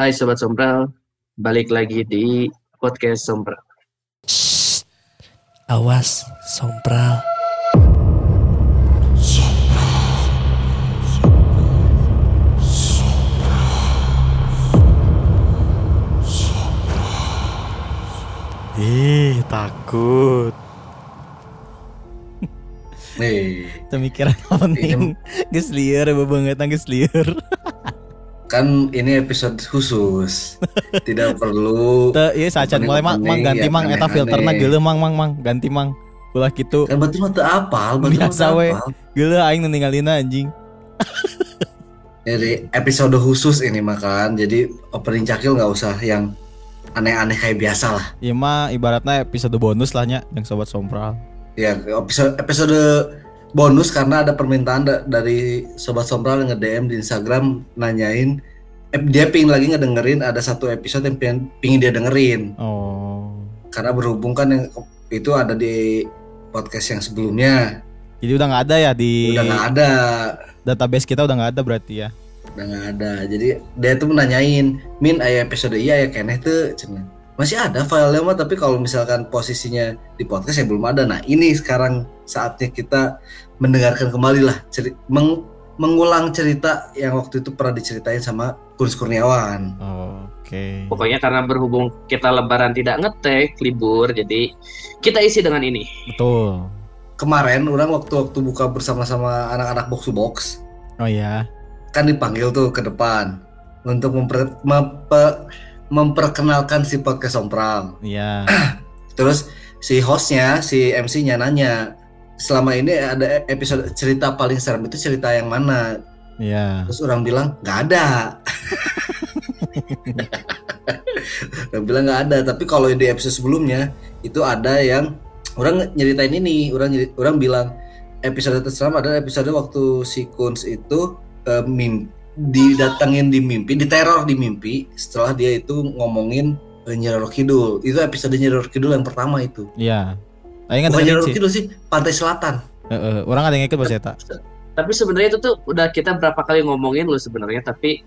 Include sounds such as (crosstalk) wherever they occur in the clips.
Hai Sobat Sompral, balik lagi di podcast Sompral. Shh, awas, sompral. Ih, takut. Nih, Pemikiran penting. Geus lieur, bebangetan geus lieur. Kan ini episode khusus. (laughs) Tidak perlu Teu ieu sacan mulai mang, mang ganti mang eta filterna geuleuh mang mang mang ganti mang. Ulah kitu. Kan betul mah teu apal, betul Biasa we. Geuleuh aing nu ningalina anjing. Jadi episode khusus ini makan. Jadi opening cakil nggak usah yang aneh-aneh kayak biasa lah. Ieu mah ibaratnya episode bonus lah nya yang sobat sompral. Ya, episode episode bonus karena ada permintaan da- dari sobat sompral yang nge-DM di Instagram nanyain eh, dia pingin lagi ngedengerin ada satu episode yang pingin, pingin dia dengerin. Oh. karena berhubung kan yang itu ada di podcast yang sebelumnya. Jadi udah nggak ada ya di udah nggak ada. database kita udah nggak ada berarti ya. udah nggak ada. Jadi dia tuh menanyain min aya episode iya ya keneh tuh cenah masih ada filenya mah tapi kalau misalkan posisinya di podcast ya belum ada nah ini sekarang saatnya kita mendengarkan kembali lah ceri- meng- mengulang cerita yang waktu itu pernah diceritain sama Kurus Kurniawan Oke. Pokoknya karena berhubung kita lebaran tidak ngetek, libur, jadi kita isi dengan ini. Betul. kemarin orang waktu-waktu buka bersama-sama anak-anak box to box Oh iya. kan dipanggil tuh ke depan untuk memper- mempe- memperkenalkan si podcast Sompral Iya. (clears throat) Terus si hostnya, si MC-nya nanya, selama ini ada episode cerita paling serem itu cerita yang mana? Iya. Terus orang bilang nggak ada. (laughs) orang bilang nggak ada. Tapi kalau di episode sebelumnya itu ada yang orang nyeritain ini. Orang nyeri- orang bilang episode terseram adalah episode waktu si Kunz itu eh, mim- didatengin di mimpi, diteror di mimpi. Setelah dia itu ngomongin eh, Nyi Roro Kidul. Itu episode Nyi Roro Kidul yang pertama itu. Iya. Aing kan Bukan sih. Kidul sih, Pantai Selatan. Heeh, orang ada yang ikut bahasa eta. Tapi sebenarnya itu tuh udah kita berapa kali ngomongin loh sebenarnya, tapi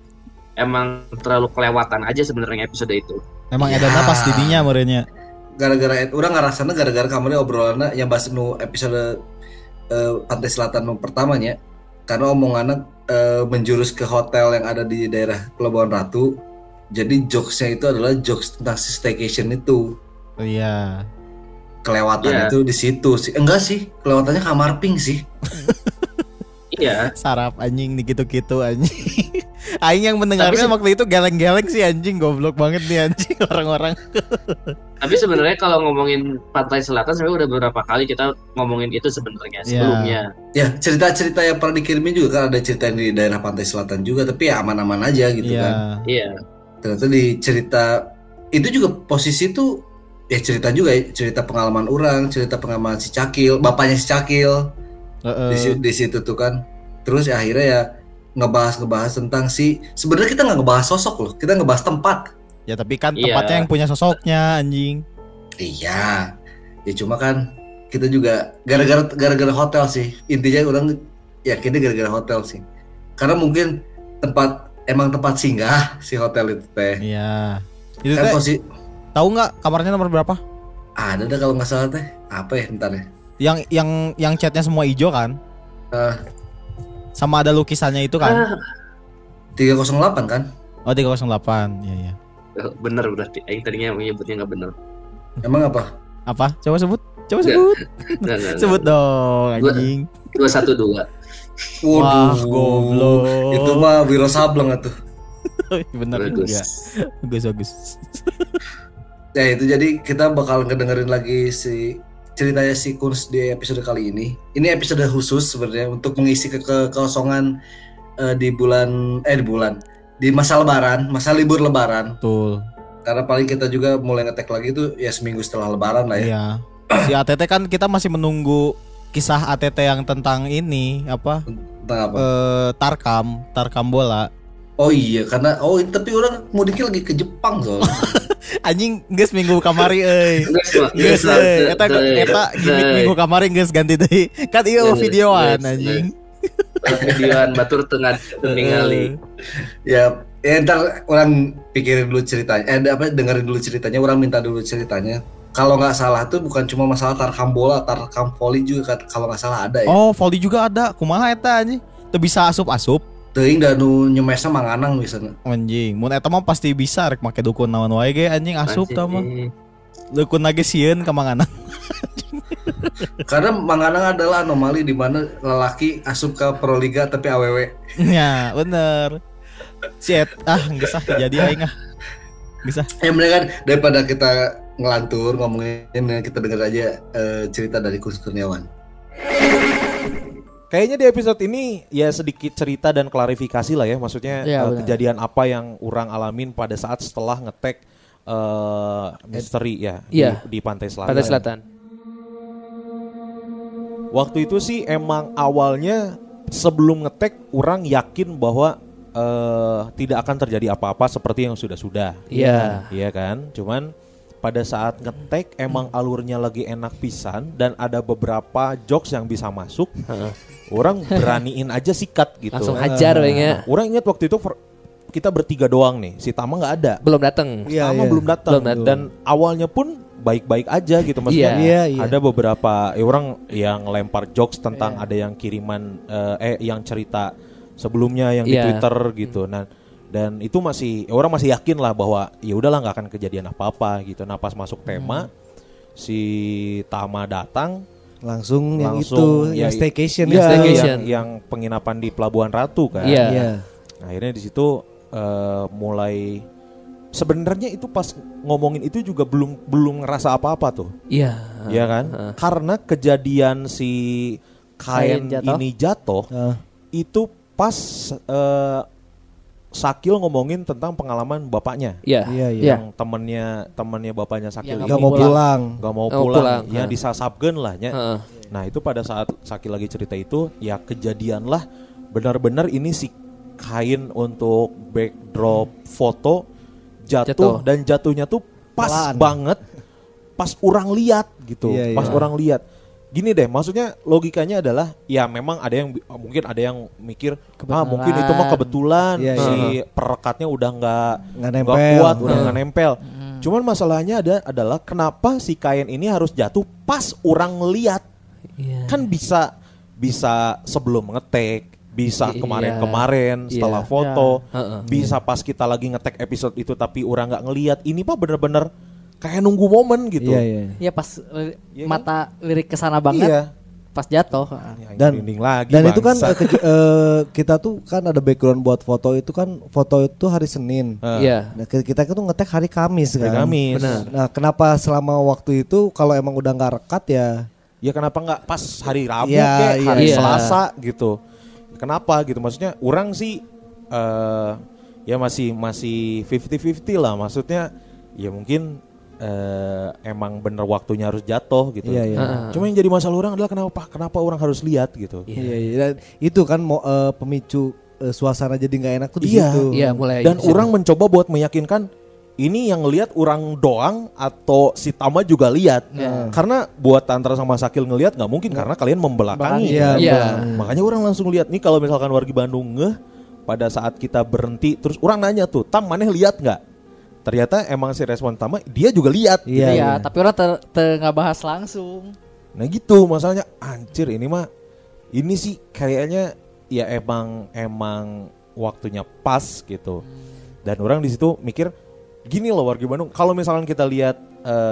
emang terlalu kelewatan aja sebenarnya episode itu. Emang Ya. ada pas didinya merenya. gara-gara orang ngerasanya gara-gara kamarnya obrolannya yang bahas nu episode eh, pantai selatan nu pertamanya karena omongannya eh, menjurus ke hotel yang ada di daerah Pelabuhan Ratu jadi jokesnya itu adalah jokes tentang si staycation itu Oh, iya. kelewatan Iya. itu di situ sih enggak sih kelewatannya kamar pink sih (laughs) Iya, Sarap anjing di gitu-gitu anjing. (laughs) Aing yang mendengarnya Tapi waktu itu geleng-geleng sih anjing goblok banget nih anjing (laughs) orang-orang. tapi sebenarnya kalau ngomongin Pantai Selatan sebenarnya udah beberapa kali kita ngomongin itu sebenarnya Iya. sebelumnya. ya cerita-cerita yang pernah dikirimin juga kan ada cerita yang di daerah pantai selatan juga tapi ya aman-aman aja gitu Iya. kan Iya. ternyata di cerita itu juga posisi tuh ya cerita juga ya cerita pengalaman orang cerita pengalaman si Cakil bapaknya si Cakil Di, si- di situ tuh kan. Terus ya akhirnya ya ngebahas ngebahas tentang si sebenarnya kita nggak ngebahas sosok loh kita ngebahas tempat. Ya tapi kan Iya. tempatnya yang punya sosoknya anjing. iya. Ya cuma kan kita juga gara-gara gara-gara hotel sih. Intinya orang yakinnya gara-gara hotel sih. Karena mungkin tempat emang tempat singgah (laughs) si hotel itu teh. Iya. Itu kan teh posisi tahu nggak kamarnya nomor berapa? ada dah kalau nggak salah teh. Apa ya bentar ya Yang yang yang catnya semua hijau kan? Eh. Sama ada lukisannya itu kan? Ah, 308 kan Oh 308. Iya iya. bener berarti. Aing tadinya menyebutnya nggak bener. emang apa Apa? Coba sebut. Coba Nggak. sebut. (laughs) Nggak, nggak, Sebut dong anjing. Dua satu dua. Wah, goblok. Itu mah Wiro Sableng atuh. (laughs) Bener Bagus. juga. Bagus bagus. Ya itu jadi kita bakal ngedengerin lagi si ceritanya si Kurs di episode kali ini. Ini episode khusus sebenarnya untuk mengisi ke kekosongan eh, di bulan eh di bulan di masa lebaran, masa libur lebaran. Betul. Karena paling kita juga mulai ngetek lagi itu ya seminggu setelah lebaran lah ya. Iya. Si ATT kan kita masih menunggu kisah ATT yang tentang ini apa? Tentang apa? Eh Tarkam, Tarkam bola. Oh iya, karena oh tapi orang mudiknya lagi ke Jepang soalnya. (laughs) Anjing geus minggu kamari euy. Geus, euy. Eta eta gimmick minggu kamari geus ganti deui. Kan ieu videoan anjing. videoan batur tengah ningali. ya Ya ntar orang pikirin dulu ceritanya, eh apa dengerin dulu ceritanya, orang minta dulu ceritanya. Kalau nggak salah tuh bukan cuma masalah tarkam bola, tarkam volley juga kan kalau nggak salah ada ya. Oh, volley juga ada. Kumaha eta anjing? Teu bisa asup-asup. Teuing dan nu nyemesna manganang misalnya. Anjing, mun eta mah pasti bisa rek make dukun naon wae ge anjing asup tah mah. Dukun lagi sieun ka manganang. (laughs) Karena manganang adalah anomali di mana lelaki asup ke proliga tapi aww. (laughs) ya, bener. Si et, ah geus ah jadi aing ah. Geus ah. Ya kan daripada kita ngelantur ngomongin mendingan kita denger aja eh, cerita dari Kus Kurniawan. Kayaknya di episode ini ya sedikit cerita dan klarifikasi lah ya, maksudnya Iya, eh, benar. kejadian apa yang orang alamin pada saat setelah ngetek eh misteri ya Iya. di, di pantai selatan. Pantai Selatan. Waktu itu sih emang awalnya sebelum ngetek orang yakin bahwa eh tidak akan terjadi apa-apa seperti yang sudah-sudah. Iya. Iya kan? Cuman pada saat ngetek emang alurnya lagi enak pisan dan ada beberapa jokes yang bisa masuk. Orang beraniin aja sikat gitu. Langsung hajar we nya. Orang ingat waktu itu kita bertiga doang nih. Si Tama nggak ada. Belum datang. Iya, Tama iya. belum datang. Dan awalnya pun baik-baik aja gitu maksudnya. Iya. Iya, iya. Ada beberapa eh, orang yang lempar jokes tentang Iya. ada yang kiriman eh, eh yang cerita sebelumnya yang di Iya. Twitter gitu. Nah, dan itu masih eh, orang masih yakin lah bahwa ya udahlah nggak akan kejadian apa-apa gitu. Nah, pas masuk tema si Tama datang langsung, yang langsung itu yang ya, staycation Iya, ya. Staycation. yang, yang penginapan di Pelabuhan Ratu kan. Iya. Iya. Nah, akhirnya di situ eh, mulai sebenarnya itu pas ngomongin itu juga belum belum ngerasa apa-apa tuh. Iya. Iya kan? Heeh. Karena kejadian si kain, Kain jatuh. ini jatuh Ah. itu pas eh, Sakil ngomongin tentang pengalaman bapaknya Iya. Iya, iya. Iya. yang temennya temennya bapaknya Sakil Yang ini Gak mau pulang. nggak mau Nggak mau pulang, pulang, ya ha. disasapkan lah ya. Heeh. Nah itu pada saat Sakil lagi cerita itu ya kejadian lah benar-benar ini si kain untuk backdrop foto jatuh, Jatuh. dan jatuhnya tuh pas Pelan. banget pas orang lihat gitu Iya, pas orang lihat gini deh maksudnya logikanya adalah ya memang ada yang bi- mungkin ada yang mikir ah mungkin itu mah kebetulan Iya, si iya. perekatnya udah nggak Nggak kuat udah nggak nempel cuman masalahnya ada adalah kenapa si kain ini harus jatuh pas orang lihat Iya. kan bisa bisa sebelum ngetek bisa Iya. kemarin-kemarin setelah Iya. foto Heeh. bisa pas kita lagi ngetek episode itu tapi orang nggak ngelihat ini mah bener-bener kayak nunggu momen gitu Iya, iya. Iya pas li- Iya kan? mata lirik ke sana banget. iya Pas jatuh. Yang Dan- merinding lagi Dan itu kan eh, keje- eh, kita tuh kan ada background buat foto itu kan foto itu hari Senin. Eh, Iya. Nah, ke- kita itu ngetek hari Kamis hari kan. Kamis. Benar. Nah, kenapa selama waktu itu kalau emang udah nggak rekat ya ya kenapa nggak pas hari Rabu Iya, kek iya. hari Iya. Selasa gitu kenapa gitu maksudnya orang sih eh ya masih masih 50-50 lah maksudnya ya mungkin eh emang bener waktunya harus jatuh gitu Iya, iya. Cuma yang jadi masalah orang adalah kenapa kenapa orang harus lihat gitu Iya, iya. Dan itu kan mau eh, pemicu eh, suasana jadi nggak enak tuh di Iya. situ. Iya, mulai dan di situ. orang mencoba buat meyakinkan ini yang ngelihat orang doang atau si Tama juga lihat Iya. karena buat Tantra sama Sakil ngelihat nggak mungkin karena kalian membelakangi Iya, Iya. Bang. makanya orang langsung lihat nih kalau misalkan wargi Bandung ngeh pada saat kita berhenti terus orang nanya tuh Tam maneh lihat nggak ternyata emang si respon Tama dia juga lihat Iya, Iya, iya. tapi orang ter, ter nggak bahas langsung. Nah gitu masalahnya anjir ini mah ini sih kayaknya ya emang emang waktunya pas gitu. Dan orang di situ mikir gini loh warga Bandung kalau misalkan kita lihat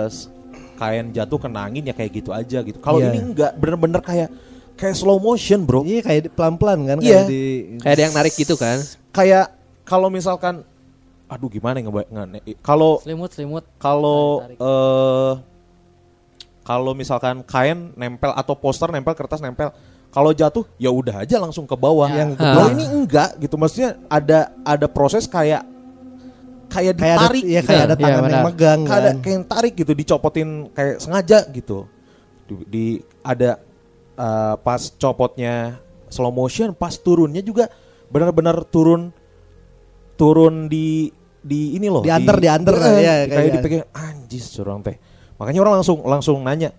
s- kain jatuh kena angin ya kayak gitu aja gitu. Kalau Iya. ini enggak bener-bener kayak kayak slow motion bro. Iya kayak pelan-pelan kan Iya. kayak di Kayak ada yang narik gitu kan. Kayak kalau misalkan aduh gimana ya ngeba- nge- kalau Selimut, selimut. kalau eh kalau misalkan kain nempel atau poster nempel kertas nempel kalau jatuh ya udah aja langsung ke bawah. Yang ke kalau ini enggak gitu. Maksudnya ada ada proses kayak kayak kayak ada ditarik ya kayak ada Iya, tangan yang benar. megang kayak ada kan. kayak yang tarik gitu dicopotin kayak sengaja gitu. Di, di- ada eh, pas copotnya slow motion pas turunnya juga benar-benar turun turun di di ini loh Diantar, diantar, Eh, ya, kayak kayak- dipegang anjis curang teh makanya orang langsung langsung nanya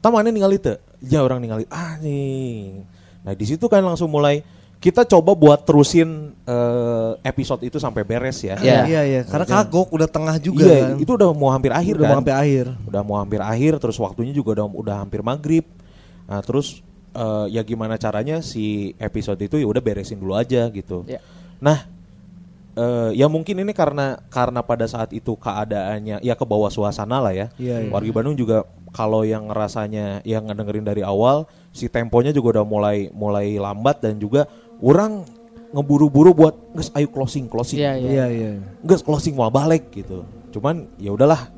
tamannya ningali teh ya orang ningali anjing nah di situ kan langsung mulai kita coba buat terusin eh, episode itu sampai beres ya. Iya. Iya iya, karena kagok udah tengah juga Iya, kan. itu udah mau hampir akhir udah kan. mau sampai akhir. Udah mau hampir akhir, terus waktunya juga udah udah hampir maghrib. Nah, terus eh, ya gimana caranya si episode itu ya udah beresin dulu aja gitu. Iya. Nah, eh, ya mungkin ini karena karena pada saat itu keadaannya ya ke bawah suasana lah ya. Iya, iya. Wargi Bandung juga kalau yang rasanya yang ngedengerin dari awal si temponya juga udah mulai mulai lambat dan juga orang ngeburu-buru buat guys ayo closing closing. Iya, iya. Iya iya. Guys closing mau balik gitu. Cuman ya udahlah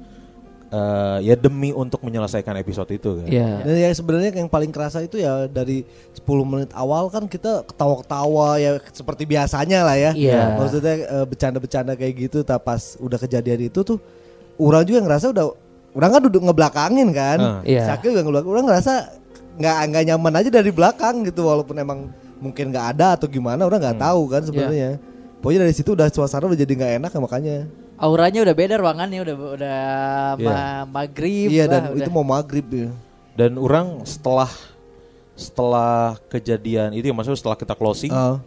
eh, ya demi untuk menyelesaikan episode itu kan. Iya. Dan ya sebenarnya yang paling kerasa itu ya dari 10 menit awal kan kita ketawa-ketawa ya seperti biasanya lah ya. Iya. Maksudnya eh, bercanda-bercanda kayak gitu tapi pas udah kejadian itu tuh orang juga ngerasa udah orang kan duduk ngebelakangin kan. Ah. Iya. Sakit juga ngebelakang. Orang ngerasa nggak nggak nyaman aja dari belakang gitu walaupun emang mungkin nggak ada atau gimana orang nggak tahu kan sebenarnya. Pokoknya dari situ udah suasana udah jadi nggak enak ya makanya. Auranya udah beda ruangannya udah udah Iya. ma- maghrib. Iya lah, dan udah. itu mau maghrib ya. Dan orang setelah setelah kejadian itu ya maksudnya setelah kita closing Ah.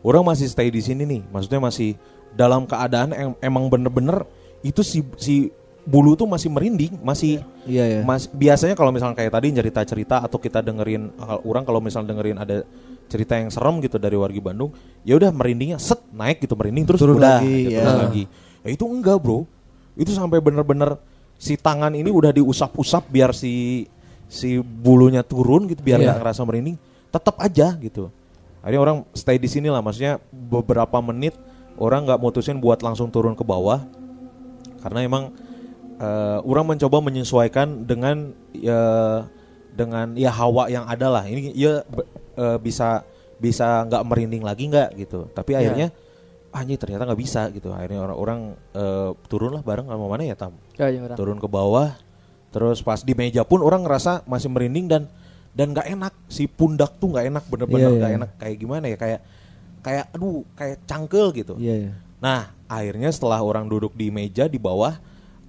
orang masih stay di sini nih maksudnya masih dalam keadaan em- emang bener-bener itu si si bulu tuh masih merinding masih Iya ya. mas biasanya kalau misalnya kayak tadi cerita cerita atau kita dengerin orang kalau misalnya dengerin ada cerita yang serem gitu dari wargi Bandung ya udah merindingnya set naik gitu merinding terus Turun udah lagi, gitu, ya. turun lagi ya itu enggak bro. Itu sampai bener-bener si tangan ini udah diusap-usap biar si si bulunya turun gitu biar Iya. nggak ngerasa merinding tetap aja gitu. Akhirnya orang stay di sini lah. Maksudnya beberapa menit orang nggak mutusin buat langsung turun ke bawah. Karena emang eh, orang mencoba menyesuaikan dengan ya dengan ya hawa yang ada lah. Ini ya eh, bisa bisa nggak merinding lagi nggak gitu. Tapi akhirnya ah ini ternyata nggak bisa gitu akhirnya orang-orang eh, turun lah bareng sama mana ya tam Ya, ya, orang. turun ke bawah terus pas di meja pun orang ngerasa masih merinding dan dan nggak enak si pundak tuh nggak enak bener-bener Iya, nggak iya. enak kayak gimana ya kayak kayak aduh kayak cangkel gitu Iya iya. Nah, akhirnya setelah orang duduk di meja di bawah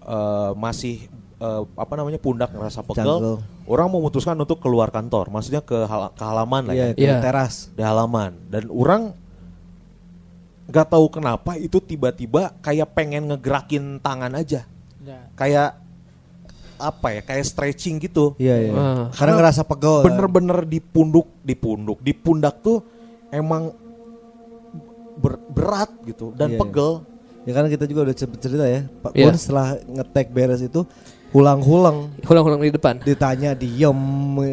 eh, masih eh, apa namanya pundak ngerasa Cangkel. pegel, orang memutuskan untuk keluar kantor, maksudnya ke, hal- ke halaman lah Iya, ya, ke Iya. teras. di halaman. Dan orang nggak tahu kenapa itu tiba-tiba kayak pengen ngegerakin tangan aja, Ya. kayak apa ya, kayak stretching gitu. Iya iya. Ah. Karena ngerasa pegel. kan? Bener-bener di punduk, di punduk, di pundak tuh emang ber- berat gitu dan Iya, iya. pegel. Ya kan kita juga udah cerita ya. Pak Iya. Kun setelah ngetek beres itu hulang-hulang Hulang-hulang di depan. ditanya diem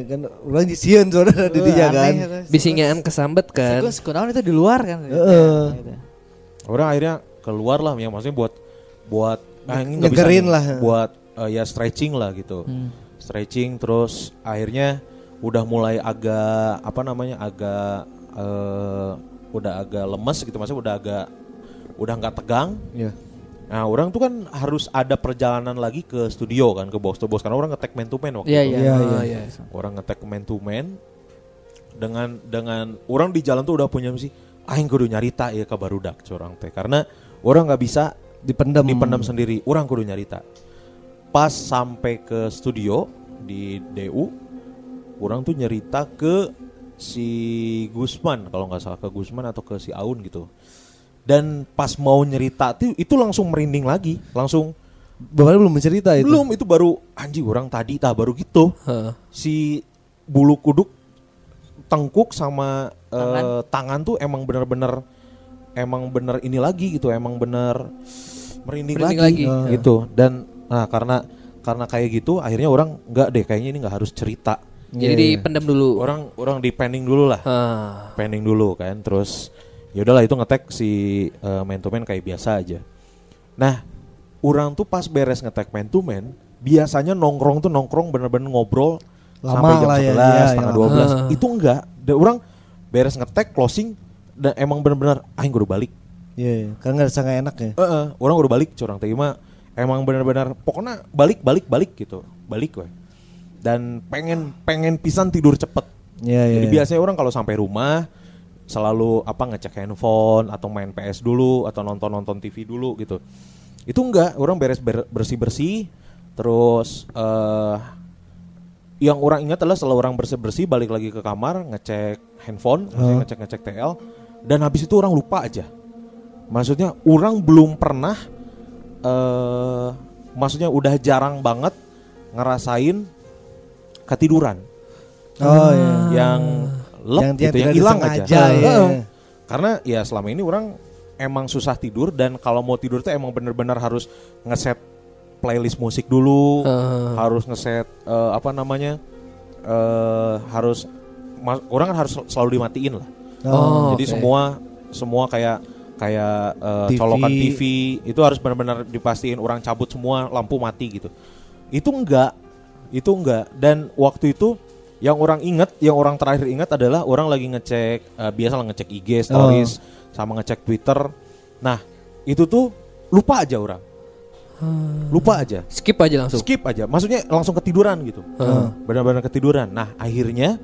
kan orang disieun saudara di dia kan. Bisingan kesambet kan. Gue kunaon itu di luar kan. Heeh. Orang akhirnya keluar lah ya maksudnya buat buat ah, ini bisa nih, lah. buat eh, ya stretching lah gitu. Stretching terus akhirnya udah mulai agak apa namanya agak eh, udah agak lemes gitu maksudnya udah agak udah nggak tegang. Iya. Nah, orang tuh kan harus ada perjalanan lagi ke studio kan ke box to box karena orang ngetek man to man waktu Iya, itu. iya. Iya, Ah, iya. iya. Orang ngetek man to man dengan dengan orang di jalan tuh udah punya misi aing kudu nyarita ya ke barudak corang teh karena orang nggak bisa Dipendam. dipendam sendiri orang kudu nyarita pas sampai ke studio di DU orang tuh nyerita ke si Gusman kalau nggak salah ke Gusman atau ke si Aun gitu dan pas mau nyerita tuh itu langsung merinding lagi langsung Bapaknya belum mencerita itu. belum itu baru anjing orang tadi tak baru gitu Heeh. si bulu kuduk tengkuk sama eh, tangan. tuh emang bener-bener emang bener ini lagi gitu emang bener merinding, Merinding lagi, lagi. gitu. Dan nah karena karena kayak gitu akhirnya orang nggak deh kayaknya ini nggak harus cerita. Jadi dipendam dulu. orang orang di pending dulu lah. Ah. pending dulu kan terus ya udahlah itu ngetek si eh, man to man kayak biasa aja. Nah orang tuh pas beres ngetek man to man biasanya nongkrong tuh nongkrong bener-bener ngobrol Lama sampai jam ya, 11 iya, setengah iya, 12 lama. itu enggak. Dan orang beres ngetek closing dan emang bener-bener aing udah balik. Iya, iya. karena nggak enak ya. Heeh, orang udah balik curang terima. Emang benar-benar pokoknya balik balik balik gitu. Balik gue dan pengen pengen pisan tidur cepet. Iya, iya. jadi biasanya orang kalau sampai rumah selalu apa ngecek handphone atau main PS dulu atau nonton nonton TV dulu gitu. Itu enggak. Orang beres bersih bersih terus eh yang orang ingat adalah setelah orang bersih bersih balik lagi ke kamar ngecek handphone maksudnya ngecek ngecek TL dan habis itu orang lupa aja maksudnya orang belum pernah eh maksudnya udah jarang banget ngerasain ketiduran Oh iya. yang lep Yang- gitu yang hilang aja disengaja, ya. Heeh. karena ya selama ini orang emang susah tidur dan kalau mau tidur tuh emang bener-bener harus ngeset playlist musik dulu Heeh. harus ngeset eh, apa namanya eh harus orang kan harus selalu dimatiin lah Oh, jadi oke. semua semua kayak kayak eh, TV. colokan TV itu harus benar-benar dipastiin orang cabut semua lampu mati gitu. Itu enggak. Itu enggak dan waktu itu yang orang ingat, yang orang terakhir ingat adalah orang lagi ngecek eh, biasa lah ngecek IG stories sama ngecek Twitter. Nah, itu tuh lupa aja orang. Lupa aja. Skip aja langsung. Skip aja. Maksudnya langsung ketiduran gitu. Heeh. Benar-benar ketiduran. Nah, akhirnya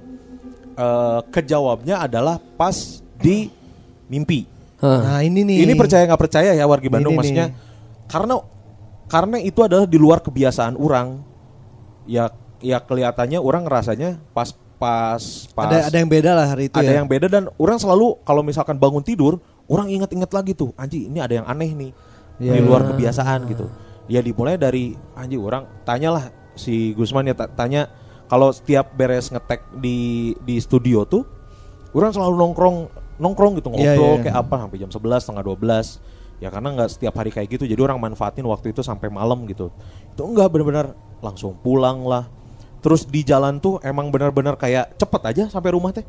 eh, kejawabnya adalah pas di mimpi. Heeh. Nah ini nih. Ini percaya nggak percaya ya wargi Bandung Ini maksudnya nih. karena karena itu adalah di luar kebiasaan orang. Ya ya kelihatannya orang ngerasanya pas pas pas Ada ada yang beda lah hari itu ada ya. yang beda dan orang selalu kalau misalkan bangun tidur orang inget-inget lagi tuh anji ini ada yang aneh nih Iya. di luar kebiasaan gitu ya dimulai dari anji orang tanyalah si Gusman ya ta- tanya kalau setiap beres ngetek di di studio tuh orang selalu nongkrong nongkrong gitu Iya, ngobrol iya. kayak apa sampai jam 11 setengah 12 ya karena nggak setiap hari kayak gitu jadi orang manfaatin waktu itu sampai malam gitu itu enggak benar-benar langsung pulang lah terus di jalan tuh emang benar-benar kayak cepet aja sampai rumah teh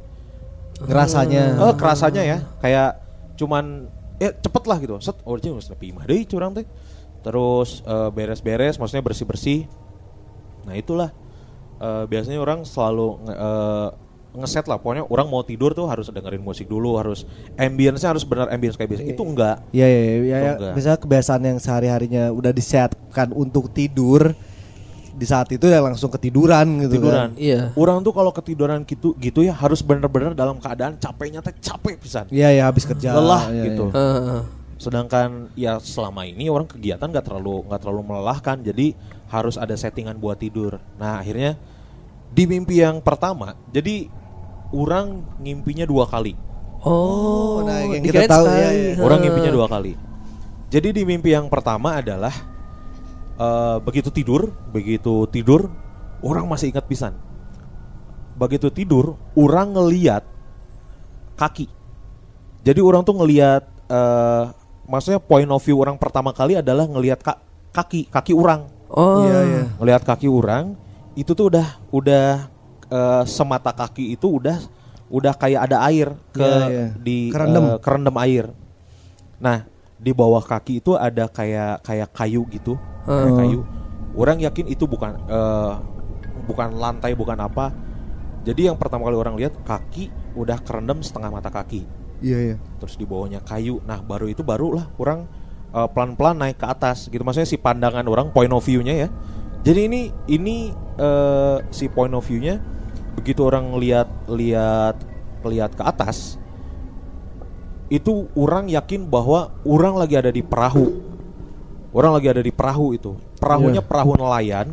Ngerasanya. Eh, kerasanya ya kayak cuman ya cepet lah gitu. Set oh jadi harus nepi imah deui curang teh. Terus eh, beres-beres maksudnya bersih-bersih. Nah itulah. Eh, biasanya orang selalu nge- eh, ngeset lah. Pokoknya orang mau tidur tuh harus dengerin musik dulu harus ambience-nya harus benar ambience kayak biasa. Itu enggak. Iya iya iya. Ya, enggak. misalnya kebiasaan yang sehari-harinya udah disiapkan untuk tidur di saat itu ya langsung ketiduran gitu tiduran kan. Iya. orang tuh kalau ketiduran gitu gitu ya harus bener-bener dalam keadaan capeknya teh capek pisan Iya ya habis kerja. lelah Iya, gitu iya. Heeh. sedangkan ya selama ini orang kegiatan nggak terlalu nggak terlalu melelahkan jadi harus ada settingan buat tidur nah akhirnya di mimpi yang pertama jadi orang ngimpinya dua kali Oh, nah, yang kita tahu, iya, iya. orang ngimpinya dua kali jadi di mimpi yang pertama adalah eh, begitu tidur begitu tidur orang masih ingat pisan begitu tidur orang ngeliat kaki jadi orang tuh ngeliat eh, maksudnya point of view orang pertama kali adalah ngeliat ka- kaki kaki orang Oh. Iya iya. ngelihat kaki orang itu tuh udah udah eh, semata kaki itu udah udah kayak ada air ke Iya, iya. di Kerendam. kerendam air. Nah di bawah kaki itu ada kayak kayak kayu gitu, kayak Oh. kayu. Orang yakin itu bukan eh, bukan lantai bukan apa. Jadi yang pertama kali orang lihat kaki udah kerendam setengah mata kaki Iya iya. terus di bawahnya kayu. Nah, baru itu barulah orang uh, pelan-pelan naik ke atas gitu. Maksudnya si pandangan orang point of view-nya ya. Jadi ini ini uh, si point of view-nya begitu orang lihat lihat lihat ke atas itu orang yakin bahwa orang lagi ada di perahu. Orang lagi ada di perahu itu. Perahunya Iya. perahu nelayan.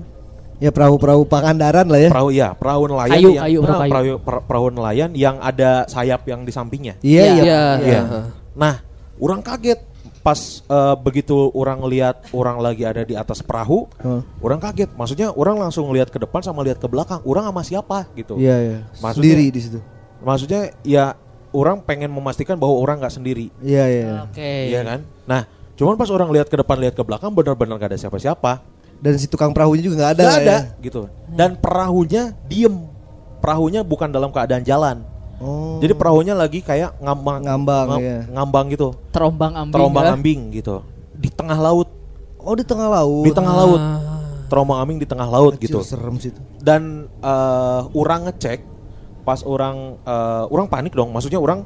Ya perahu-perahu Pangandaran lah ya. Perahu ya, perahu nelayan Kayu, yang kayu, nah, perahu kayu. perahu, per- perahu nelayan yang ada sayap yang di sampingnya. Iya iya. Iya. Iya. Heeh. Nah, orang kaget pas eh, begitu orang lihat orang lagi ada di atas perahu, Oh. orang kaget. Maksudnya orang langsung lihat ke depan sama lihat ke belakang. Orang sama siapa gitu. Iya iya. Maksudnya- Sendiri di situ. Maksudnya ya orang pengen memastikan bahwa orang nggak sendiri, Iya iya. Oke. iya kan? Nah, cuman pas orang lihat ke depan lihat ke belakang benar-benar gak ada siapa-siapa. Dan si tukang perahunya juga nggak ada. Nggak lah ada ya. gitu. Dan perahunya diem. Perahunya bukan dalam keadaan jalan. Oh. Jadi perahunya lagi kayak ngambang Ngambang, ngam- iya. ngambang gitu. Terombang ambing. terombang ya. ambing gitu di tengah laut Oh di tengah laut. di tengah laut terombang ambing di tengah laut Kecil, gitu Serem sih itu. dan eh, orang ngecek pas orang eh, orang panik dong maksudnya orang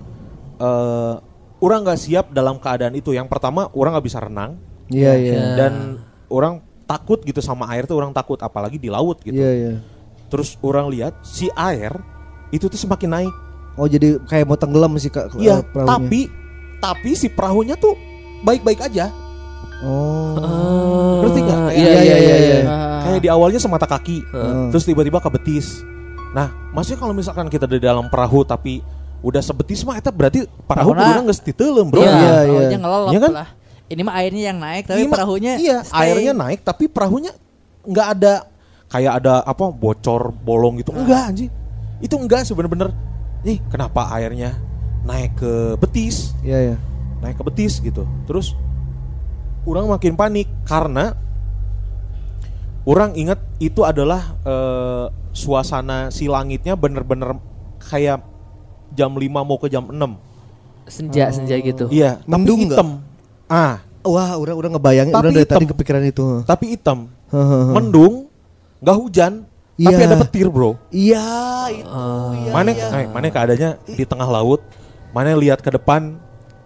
eh, orang nggak siap dalam keadaan itu yang pertama orang nggak bisa renang Iya iya. Ya. dan orang takut gitu sama air tuh orang takut apalagi di laut gitu Iya iya. terus orang lihat si air itu tuh semakin naik Oh jadi kayak mau tenggelam sih kak. iya eh, tapi tapi si perahunya tuh baik-baik aja Oh. Ah, Ngerti nggak? Kayak- Iya iya iya iya. Ah. kayak kayak di awalnya semata kaki, Hmm. terus tiba-tiba ke betis. Nah, maksudnya kalau misalkan kita di dalam perahu tapi udah sebetis mah eta berarti perahu Perahunya- kudunya geus diteuleum, Bro. Iya, Iya, perahunya iya. ngelelep Iya kan? lah. Ini mah airnya yang naik tapi Iya, perahunya iya stay. airnya naik tapi perahunya nggak ada kayak ada apa bocor bolong gitu enggak anjing itu enggak sih bener-bener nih kenapa airnya naik ke betis Iya ya. naik ke betis gitu terus orang makin panik karena orang ingat itu adalah eh, suasana si langitnya bener-bener kayak jam 5 mau ke jam 6 senja senja gitu. iya Mendung tapi nggak? hitam ah Wah, udah udah ngebayangin, Tapi udah dari tadi kepikiran itu. tapi hitam mendung nggak hujan tapi Iya. ada petir bro Iya, itu. Iya, mana iya. eh, mana keadaannya di tengah laut mana lihat ke depan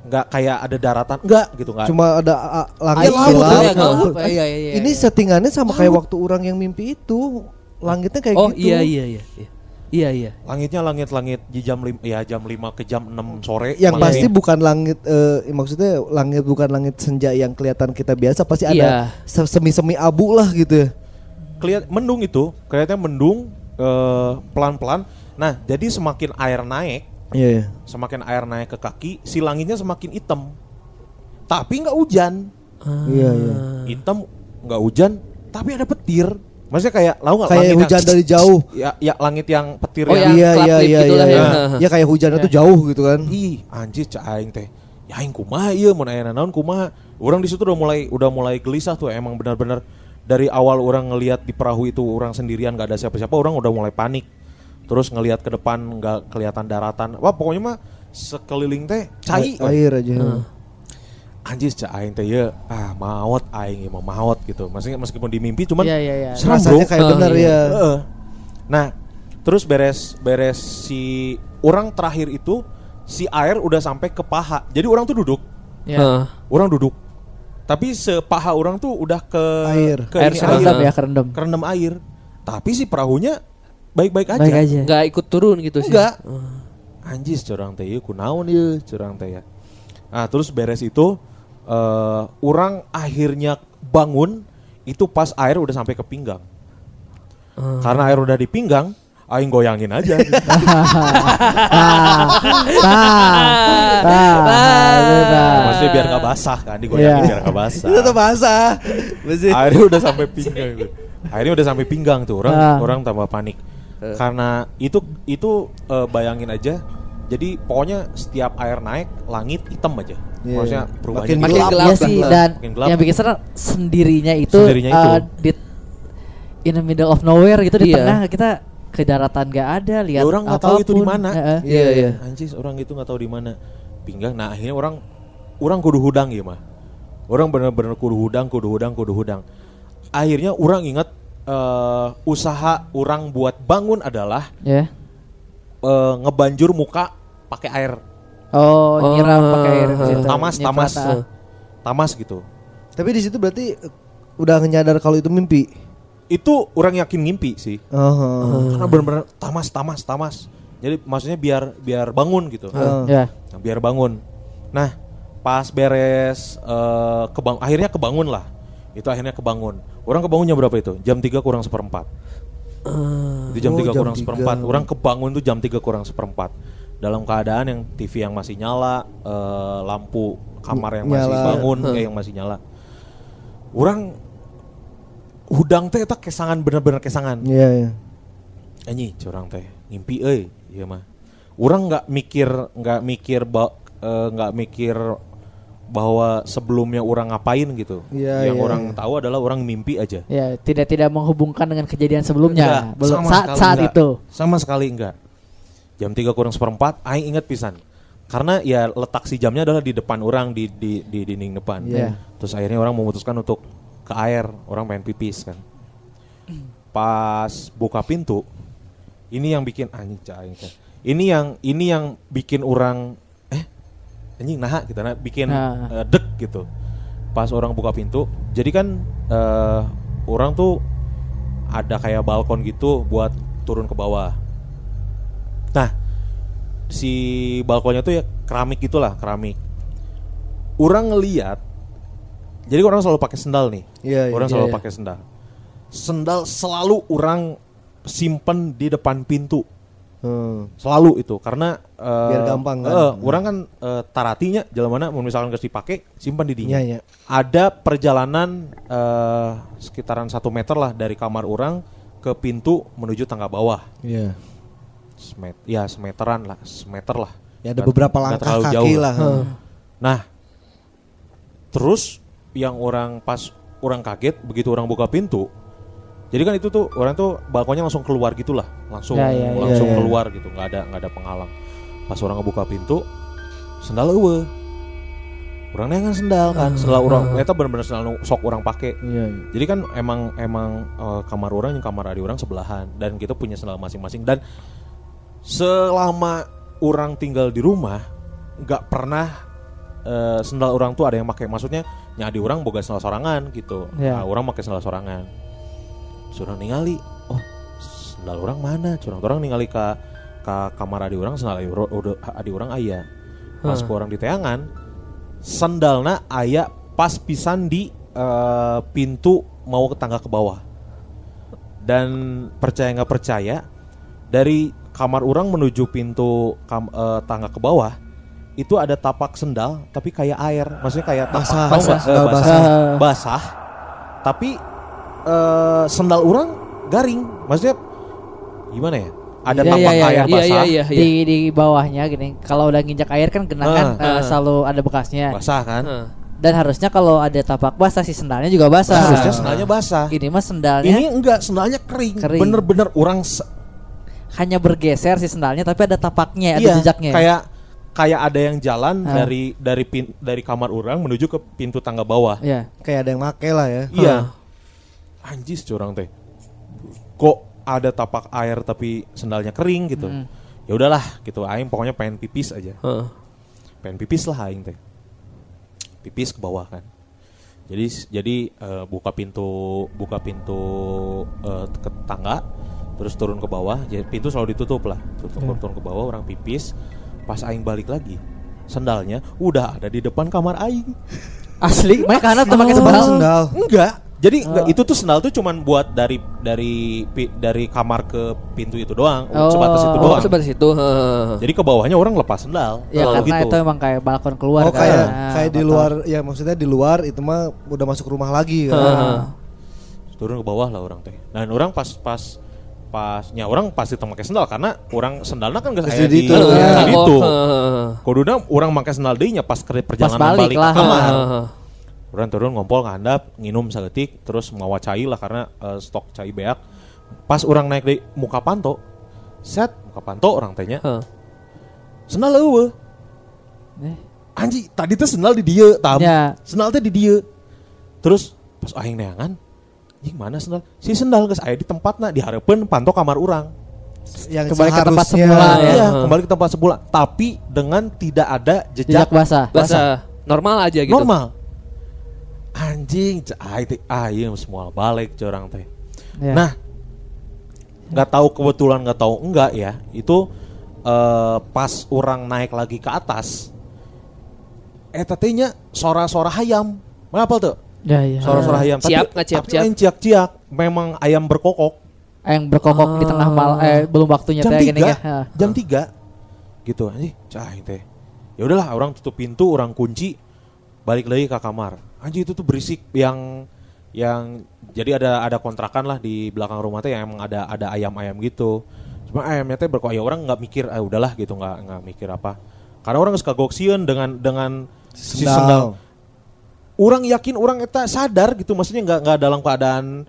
nggak kayak ada daratan nggak gitu nggak Cuma ada langit gelap. laut, ya, Nah, gelap. Iya, iya, iya, Ini iya. settingannya sama kayak waktu orang yang mimpi itu. Langitnya kayak Oh gitu. iya iya iya. iya. Iya iya. langitnya langit-langit di jam lim ya jam 5 ke jam 6 sore Yang malah pasti ya. bukan langit eh, maksudnya langit bukan langit senja yang kelihatan kita biasa pasti Iya. ada se- semi-semi abu lah gitu ya. kelihat mendung itu kelihatannya mendung eh, pelan-pelan nah jadi semakin air naik Iya, iya. semakin air naik ke kaki si langitnya semakin hitam tapi nggak hujan Iya, iya. hitam nggak hujan tapi ada petir maksudnya kayak lau nggak Kayak langit yang- hujan dari jauh. ya ya langit yang petir Oh, yang iya, iya, iya, gitu lah iya. (laughs) ya. Ya kayak hujannya tuh jauh gitu kan. ih anjir cak aing teh ya aing kumaha ieu mun aya naon kumaha orang di situ udah mulai udah mulai gelisah tuh emang benar-benar dari awal orang ngelihat di perahu itu orang sendirian gak ada siapa-siapa orang udah mulai panik terus ngelihat ke depan nggak kelihatan daratan wah pokoknya mah sekeliling teh cai. Air aja. anjir cak aing teh ya ah maot aing mah maot gitu maksudnya meskipun di mimpi cuman iya iya. Serem, Rasanya bro. kayak Oh, bener iya. ya. Heeh. Nah, terus beres beres si orang terakhir itu si air udah sampai ke paha. Jadi orang tuh duduk, Iya. Heeh. orang duduk. Tapi sepaha orang tuh udah ke Air. ke Air ini serendam ya kerendam. kerendam air. Tapi si perahunya baik-baik aja. Baik aja. Nggak ikut turun gitu sih. Enggak. Anjis curang teh ieu kunaon ieu curang teh ya. Nah, terus beres itu eh orang akhirnya bangun itu pas air udah sampai ke pinggang. Karena air udah di pinggang, aing goyangin aja. (laughs) Maksudnya biar nggak basah kan, digoyangin Iya. biar nggak basah. Itu tuh basah. Masih. Airnya udah sampai pinggang. Airnya udah sampai pinggang tuh orang Ah. orang tambah panik. Karena itu itu eh, bayangin aja. Jadi pokoknya setiap air naik langit hitam aja. Iya. Maksudnya perubahannya Makin. Makin gelap, gelap lah, sih gelap. dan Makin gelap. yang bikin serem sendirinya itu, Sendirinya itu. uh, di in the middle of nowhere gitu di Iya. tengah kita ke daratan gak ada lihat Ya, orang nggak tahu itu di mana. Iya iya. Anjis orang itu nggak tahu di mana pinggang. Nah akhirnya orang orang kudu hudang ya mah. Orang bener-bener kudu hudang, kudu hudang, kudu hudang. Akhirnya orang ingat eh, usaha orang buat bangun adalah Ya. eh, ngebanjur muka pakai air Oh, Oh, nyiram pakai air gitu. tamas, tamas, tamas gitu. Tapi di situ berarti eh, udah nyadar kalau itu mimpi. Itu orang yakin ngimpi sih. Oh. Karena bener-bener tamas, tamas, tamas. Jadi maksudnya biar biar bangun gitu. Oh. Ya. Nah, biar bangun. Nah, pas beres eh, kebang akhirnya kebangun lah. Itu akhirnya kebangun. Orang kebangunnya berapa itu? Jam 3 kurang seperempat. itu jam Oh, 3 jam kurang 3. seperempat. Orang kebangun tuh jam 3 kurang seperempat. Dalam keadaan yang TV yang masih nyala, eh, lampu kamar yang masih Nyala. bangun, kayak yang masih nyala. Orang hudang teh eta kesangan bener-bener kesangan. Iya, iya. Anyi, curang teh ngimpi euy, ieu mah. Urang nggak mikir nggak mikir eh, nggak mikir bahwa sebelumnya orang ngapain gitu. Iya, Yang iya, orang tahu adalah orang mimpi aja. Ya, tidak tidak menghubungkan dengan kejadian sebelumnya. Enggak, Belum sama saat sekali saat enggak. itu. Sama sekali enggak. Jam 3 kurang seperempat, aing inget pisan. Karena ya letak si jamnya adalah di depan orang di di, di dinding depan. Iya. Terus akhirnya orang memutuskan untuk ke air, orang pengen pipis kan. Pas buka pintu, ini yang bikin anjing teh. Ini yang ini yang bikin orang anjing nah gitu nah bikin Nah. eh, dek gitu. Pas orang buka pintu, jadi kan eh, orang tuh ada kayak balkon gitu buat turun ke bawah. Nah, si balkonnya tuh ya keramik gitulah, keramik. Orang ngeliat, jadi orang selalu pakai sendal nih. Iya, iya. orang Iya, selalu iya. pakai sendal. sendal selalu orang simpen di depan pintu Hmm. selalu itu karena eh, Biar gampang kan? eh, orang kan eh, taratinya jalan mana mau misalkan geus dipake simpan di dinya iya. ada perjalanan eh, sekitaran satu meter lah dari kamar orang ke pintu menuju tangga bawah Iya. Semet, ya semeteran lah semeter lah Ya ada Nggak- beberapa langkah terlalu kaki jauh lah. Nah, terus yang orang pas orang kaget begitu orang buka pintu, jadi kan itu tuh orang tuh balkonnya langsung keluar gitulah, langsung Ya, ya, ya. langsung Ya, ya. keluar gitu, nggak ada nggak ada penghalang. Pas orang ngebuka pintu, sendal eueuh. Orang nengan sendal kan, sendal orang, eta bener-bener sendal nu sok orang pakai. Iya. Jadi kan emang emang eh, kamar orang yang kamar adik orang sebelahan dan kita punya sendal masing-masing dan selama orang tinggal di rumah nggak pernah eh, sendal orang tuh ada yang pakai maksudnya nyadi orang boga sendal sorangan gitu Ya. nah, orang pakai sendal sorangan suruh ningali oh sendal orang mana? Curang orang ningali ke ke kamar adik orang sendal adik orang- ayah pas ke orang di teangan sendalna ayah pas pisan di eh, pintu mau ke tangga ke bawah. Dan percaya nggak percaya dari kamar orang menuju pintu kam- eh, tangga ke bawah itu ada tapak sendal tapi kayak air. Maksudnya kayak tapak Basah, basah, Eh, basah. basah. Tapi eh, sendal orang garing maksudnya gimana ya ada Iya, tapak iya, iya, air iya, basah iya, iya, iya. Di di bawahnya gini. Kalau udah nginjak air kan genangan Ah. eh, Ah. selalu ada bekasnya. basah kan Heeh. Dan harusnya kalau ada tapak basah si sendalnya juga basah. harusnya sendalnya basah Ini mah sendalnya ini enggak sendalnya kering, Kering. bener-bener orang se- hanya bergeser si sendalnya tapi ada tapaknya, ada iya, jejaknya. kayak kayak ada yang jalan Ah. dari dari pin, dari kamar orang menuju ke pintu tangga bawah Iya. Kayak ada yang make lah ya. Iya. Anjis curang teh. Kok ada tapak air tapi sendalnya kering gitu. Mm. Ya udahlah gitu. Aing pokoknya pengen pipis aja. Heeh. Pengen pipis lah aing teh. Pipis ke bawah kan. Jadi jadi eh, buka pintu buka pintu eh, ke tangga terus turun ke bawah. Jadi pintu selalu ditutup lah. Tutup turun ke bawah orang pipis. Pas aing balik lagi sendalnya udah ada di depan kamar aing. Asli, mereka karena tuh pakai sendal. sendal. Enggak. Jadi enggak, Oh. itu tuh sendal tuh cuman buat dari dari pi- dari kamar ke pintu itu doang, Oh. sebatas itu Oh, doang. sebatas itu. heeh. Jadi ke bawahnya orang lepas sendal. Ya Kalau karena gitu. itu emang kayak balkon keluar Oh kan. kayak Nah, kayak di luar ya maksudnya di luar itu mah udah masuk rumah lagi kan. Heeh. turun ke bawah lah orang teh. Dan orang pas pas pasnya orang pasti teu make sendal karena orang sendalnya kan Geus aya di di ya. Kuduna orang make sendal deui nya pas ke perjalanan balik balik, lah. ke kamar. Orang turun ngompol ngandap, nginum saeutik, terus mawa cai lah karena eh, stok cai beak. Pas orang naik di muka panto, set muka panto orang tanya, Heeh. sendal eueuh. Eh, Anji, tadi tuh sendal di dia, tam. Ya. Sendal teh di dia. Terus pas aing neangan, anjing mana sendal? Si sendal geus aya di tempatna, dihareupeun panto kamar urang. Yang Kembali ke tempat semula ya. Iya, kembali ke tempat semula, tapi dengan tidak ada jejak jejak, basah. Bahasa normal aja gitu. normal. Anjing, cah teh ayeuna semua balik curang teh. Ya. Nah, nggak tahu kebetulan nggak tahu enggak ya, itu eh, pas orang naik lagi ke atas, eh tetenya sora-sora ayam, apa tuh? Ya, ya. Sora-sora ayam, tapi, Ciak, nggak ciak, tapi ciak? lain ciak-ciak, memang ayam berkokok. yang berkokok di tengah mal eh belum waktunya jam tiga, ya. Jam tiga, gitu anjing, cah teh. Ya udahlah, orang tutup pintu, orang kunci, balik lagi ke kamar. Anjing itu tuh berisik yang yang jadi ada ada kontrakan lah di belakang rumah teh yang emang ada ada ayam-ayam gitu. Cuma ayamnya teh berkok ya orang nggak mikir, ah udahlah gitu nggak nggak mikir apa. Karena orang suka goksieun dengan dengan si Sendal. Orang yakin orang eta sadar gitu, maksudnya nggak nggak dalam keadaan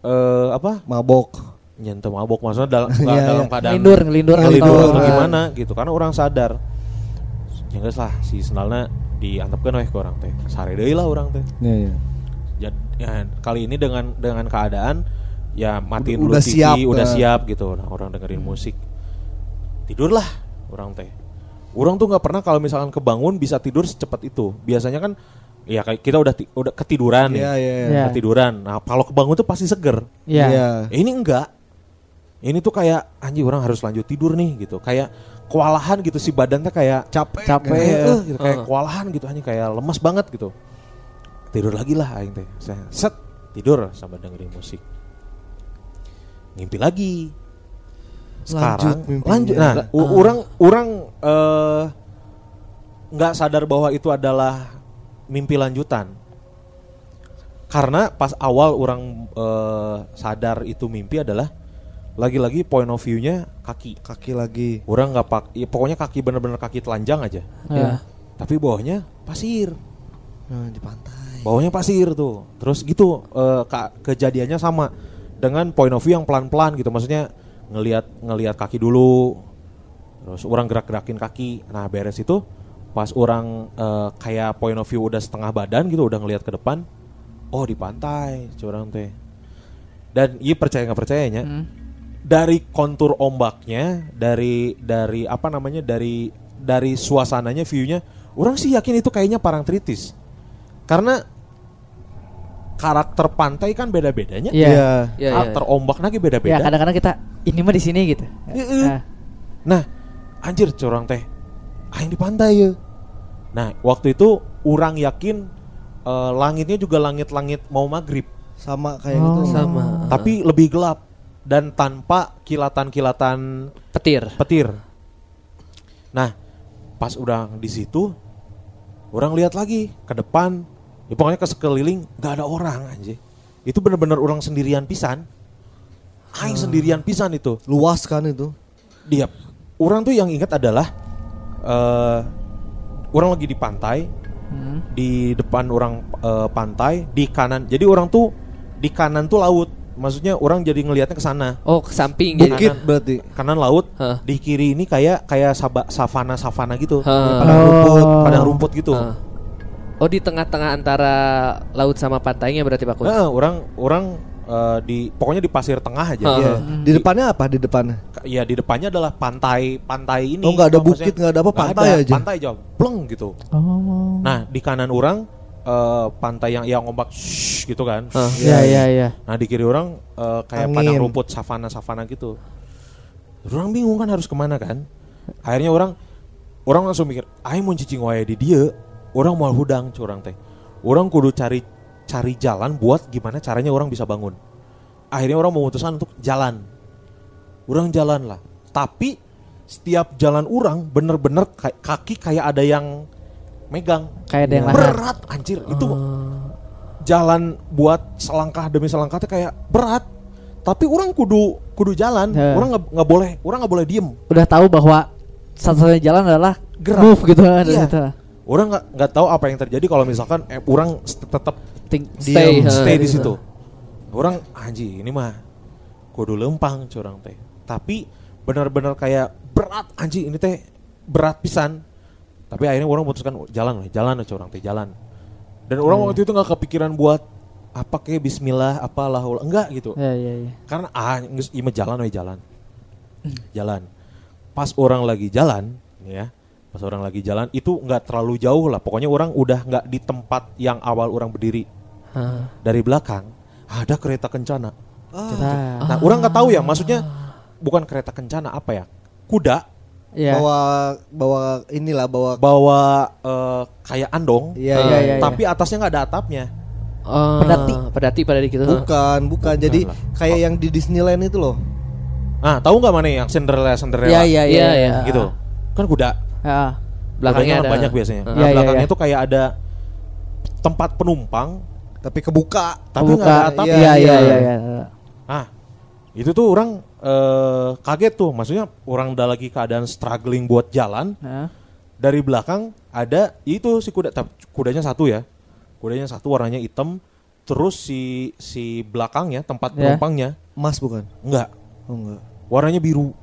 eh apa Mabok. nyentuh mabok maksudnya dalam nggak (laughs) Iya, dalam iya. keadaan Ngelindur, ngelindur ngelindur atau- gimana gitu karena orang sadar ya lah si sendalnya diantepkeun weh ke orang teh sare deui lah orang teh Iya, iya. Jad- ya, kali ini dengan dengan keadaan ya matiin Udah dulu TV siap, udah eh. siap gitu nah, orang dengerin musik tidurlah orang teh orang tuh nggak pernah kalau misalkan kebangun bisa tidur secepat itu biasanya kan ya kayak kita udah ti- udah ketiduran nih Iya, iya, iya. Iya. ketiduran nah kalau kebangun tuh pasti seger Iya. Iya. Ya, ini enggak. Ini tuh kayak anjing orang harus lanjut tidur nih gitu. Kayak kewalahan gitu si badan tuh kayak Capek. Capek. kayak, eh, gitu, kayak Heeh. kewalahan gitu anjing kayak lemas banget gitu. Tidur lagi lah aing teh. Saya set tidur sambil dengerin musik. ngimpi lagi. Sekarang Lanjut lanjut. Nah, u- orang orang eh, nggak sadar bahwa itu adalah mimpi lanjutan. Karena pas awal orang eh, sadar itu mimpi adalah lagi-lagi point of view-nya kaki. Kaki lagi. Orang nggak pak, ya, pokoknya kaki bener-bener kaki telanjang aja. Ya. Tapi bawahnya pasir. Nah, di pantai. Bawahnya pasir tuh. Terus gitu ka- kejadiannya sama dengan point of view yang pelan-pelan gitu. Maksudnya ngelihat ngelihat kaki dulu. Terus orang gerak-gerakin kaki. Nah, beres itu pas orang eh, kayak point of view udah setengah badan gitu udah ngelihat ke depan. Oh, di pantai curang teh. Dan iya percaya nggak percayanya Hmm. Dari kontur ombaknya, dari dari apa namanya dari dari suasananya, viewnya, orang sih yakin itu kayaknya parangtritis. Karena karakter pantai kan beda-bedanya, Iya. Iya. Iya, iya. karakter ombak lagi Ya beda-beda. kadang-kadang kita ini mah di sini gitu. Heeh. Nah, Nah, anjir curang teh, aing di pantai ya. Nah, waktu itu orang yakin eh, langitnya juga langit-langit mau maghrib, Sama kayak Oh. gitu. Sama. tapi lebih gelap dan tanpa kilatan-kilatan petir. petir. Nah, pas udah di situ, orang lihat lagi ke depan, ya pokoknya ke sekeliling nggak ada orang anjir. Itu bener-bener orang sendirian pisan. Aing sendirian pisan itu. Luas kan itu. Dia, orang tuh yang ingat adalah eh orang lagi di pantai, hmm. di depan orang eh, pantai, di kanan. Jadi orang tuh di kanan tuh laut. Maksudnya orang jadi ngelihatnya ke sana. Oh, ke samping gitu. Bukit kanan. berarti. Kanan laut, Hah. di kiri ini kayak kayak saba, savana savana gitu. Hah. Padang rumput, Oh. padang rumput gitu. Hah. Oh, di tengah-tengah antara laut sama pantainya berarti Pak Kun? Heeh, orang orang eh, di pokoknya di pasir tengah aja. Iya. Hmm. Di depannya apa? Di depannya. Ya di depannya adalah pantai pantai ini. Oh, nggak ada bukit, nggak ada apa, pantai ada, aja. Pantai aja, pleng gitu. Oh. Nah di kanan orang eh, pantai yang yang ombak shh, gitu kan. Hah. Iya iya iya. Nah di kiri orang eh, kayak Angin. padang rumput savana savana gitu. Orang bingung kan harus ke mana kan. Akhirnya orang orang langsung mikir, ayo mau cicing wae di dia. Orang mau hudang curang teh. Orang kudu cari cari jalan buat gimana caranya orang bisa bangun. Akhirnya orang memutuskan untuk jalan. Orang jalan lah. Tapi setiap jalan orang bener-bener kaki kayak ada yang megang. Kayak ada yang. Berat anjir itu jalan buat selangkah demi selangkah kayak berat tapi orang kudu kudu jalan Ya. orang nggak boleh orang nggak boleh diem Udah tahu bahwa satu-satunya jalan adalah Gerak. move gitu Iya. gitu. orang nggak nggak tahu apa yang terjadi kalau misalkan eh, orang tetap Ting- Stay, ha. stay di situ orang anji ini mah kudu lempang curang teh tapi benar-benar kayak berat anji ini teh berat pisan tapi akhirnya orang memutuskan jalan lah jalan lah curang teh jalan. Dan orang waktu itu nggak kepikiran buat apa kayak Bismillah apalah ulah. enggak gitu. Iya iya iya. karena ah ieu mah jalan we jalan. Jalan. Pas orang lagi jalan ya pas orang lagi jalan itu nggak terlalu jauh lah. Pokoknya orang udah nggak di tempat yang awal orang berdiri. Hah. dari belakang ada kereta kencana. Kita- nah orang nggak tahu ya maksudnya bukan kereta kencana apa ya kuda Iya. Bawa bawa inilah bawa bawa eh, kayak andong Iya, iya, iya, tapi atasnya nggak ada atapnya Oh, Pedati. pedati pedati gitu. bukan, bukan. Jadi lah. kayak yang di Disneyland itu loh. ah tahu nggak mana yang Cinderella Cinderella Iya iya iya. Iya, iya. gitu kan kuda Ya. Belakangnya ada. banyak biasanya. Nah, Iya, iya, belakangnya iya. tuh kayak ada tempat penumpang, Tapi kebuka. tapi nggak ada atap. Iya iya iya iya. Ah, itu tuh orang eh, kaget tuh. Maksudnya orang udah lagi keadaan struggling buat jalan. Heeh. Dari belakang ada itu si kuda, tapi kudanya satu ya. Kudanya satu warnanya hitam. Terus si si belakangnya tempat Ya. penumpangnya Emas bukan? enggak, Oh enggak. warnanya biru.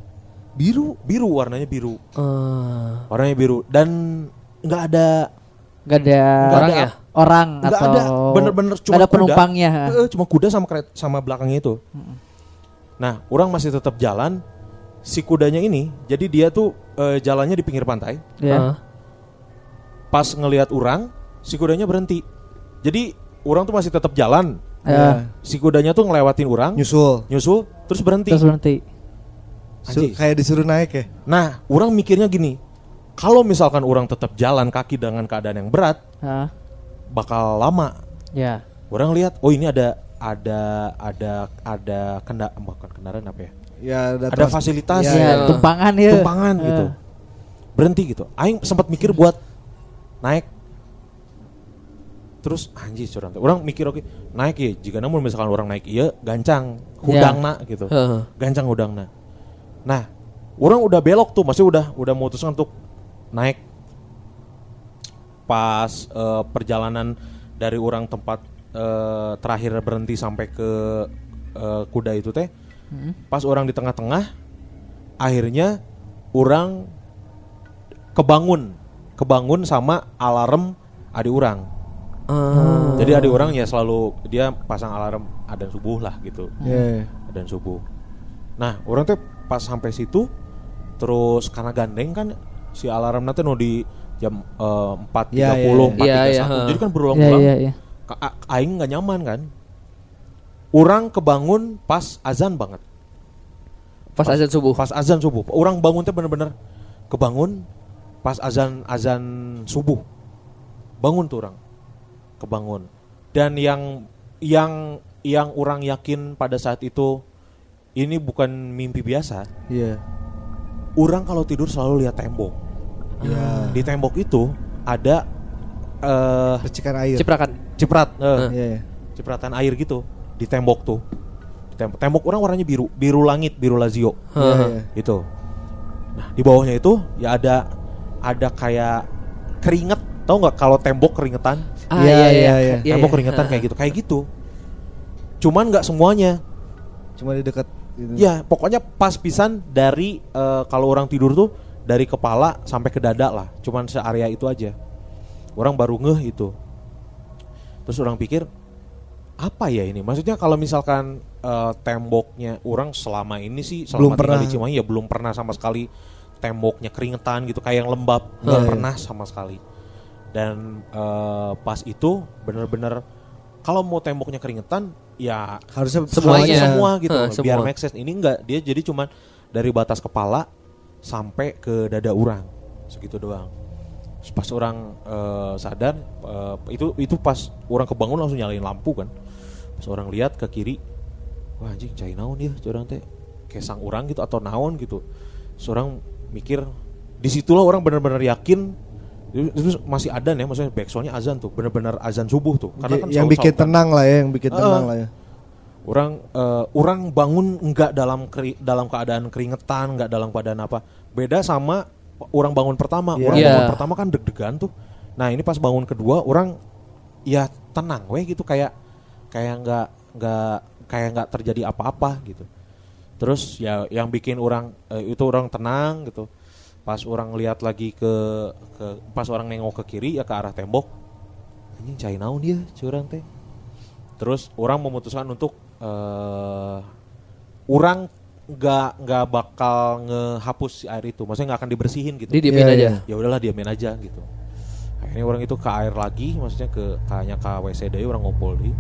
Biru. Biru warnanya biru. Eh, Warnanya biru dan nggak ada Gak ada Nggak Orang ada ya? orang atau ada, bener-bener cuma ada kuda. penumpangnya. Eh, cuma kuda sama keret, sama belakangnya itu. Nah, orang masih tetap jalan. Si kudanya ini, jadi dia tuh eh, jalannya di pinggir pantai. Ya. Hah? Pas ngelihat orang, si kudanya berhenti. Jadi orang tuh masih tetap jalan. Ya. Si kudanya tuh ngelewatin orang, Nyusul. nyusul, terus berhenti. Terus berhenti. Anjing. kayak disuruh naik ya. Nah, orang mikirnya gini, kalau misalkan orang tetap jalan kaki dengan keadaan yang berat, Hah? bakal lama. Ya. Orang lihat, oh ini ada ada ada ada kenda bukan kendaraan apa ya? Ya ada trans- fasilitas Ya, Ya, ya. tumpangan ya. tumpangan gitu. Berhenti gitu. Aing sempat mikir buat naik. Terus anjir curang. Orang mikir oke naik ya. Jika namun misalkan orang naik iya gancang hudangna gitu. Heeh. gancang hudangna nah orang udah belok tuh masih udah udah memutuskan untuk naik. Pas eh, perjalanan dari orang tempat eh, terakhir berhenti sampai ke eh, kuda itu teh pas orang di tengah-tengah akhirnya orang kebangun kebangun sama alarm adik orang Ah. jadi adik orang ya selalu dia pasang alarm adan subuh lah gitu Ya. adan subuh nah orang tuh pas sampai situ terus karena gandeng kan si alarm nanti no di jam eh, empat tiga puluh ya. empat Ya, tiga satu ha. jadi kan Iya berulang-ulang iya iya. Ka- a- aing nggak nyaman kan? Orang kebangun pas azan banget. Pas azan subuh. pas azan subuh. Orang bangun teh bener-bener kebangun pas azan azan subuh. Bangun tuh orang kebangun. Dan yang yang yang orang yakin pada saat itu ini bukan mimpi biasa. Iya. orang kalau tidur selalu lihat tembok. Ya. di tembok itu ada eh Percikan air. Ciprakan. ciprat eh, Iya. iya. cipratan air gitu di tembok tuh di tembok, tembok orang warnanya biru biru langit biru lazio Iya, iya. itu nah di bawahnya itu ya ada ada kayak keringet tau nggak kalau tembok keringetan Ah, Iya, iya, iya, iya. tembok keringetan kayak gitu kayak gitu cuman nggak semuanya Cuma di dekat itu. ya pokoknya pas pisan dari eh, kalau orang tidur tuh dari kepala sampai ke dada lah cuman searea itu aja orang baru ngeh itu terus orang pikir apa ya ini maksudnya kalau misalkan eh, temboknya orang selama ini sih Belum selama tinggal di pernah. Cimahi ya belum pernah sama sekali temboknya keringetan gitu kayak yang lembab nggak Iya. pernah sama sekali dan eh, pas itu bener-bener kalau mau temboknya keringetan ya Harusnya Semuanya. semuanya semua gitu biar semua. make sense. Ini enggak, dia jadi cuman dari batas kepala sampai ke dada orang. Segitu doang. Pas orang eh, sadar eh, itu itu pas orang kebangun langsung nyalain lampu kan. Pas orang lihat ke kiri, wah anjing cai naon ya, orang teh kesang orang gitu atau naon gitu. Seorang mikir di situlah orang benar-benar yakin itu masih adan ya maksudnya backsoundnya azan tuh benar-benar azan subuh tuh karena kan yang bikin kan. tenang lah ya, yang bikin Heeh. tenang lah ya. Orang eh, orang bangun enggak dalam keri- dalam keadaan keringetan, enggak dalam keadaan apa. Beda sama orang bangun pertama. Iya. Orang Iya. bangun pertama kan deg-degan tuh. Nah, ini pas bangun kedua orang ya tenang weh gitu kayak kayak enggak enggak kayak enggak terjadi apa-apa gitu. Terus ya yang bikin orang eh, itu orang tenang gitu. Pas orang lihat lagi ke ke pas orang nengok ke kiri ya ke arah tembok. Anjing cai naon dia curang teh. Terus orang memutuskan untuk eh orang nggak nggak bakal ngehapus si air itu, maksudnya nggak akan dibersihin gitu. Didiemin Iya, aja. iya. Ya udahlah diamin aja gitu. Akhirnya orang itu ke air lagi, maksudnya ke kayaknya ke WC deui orang ngumpul di.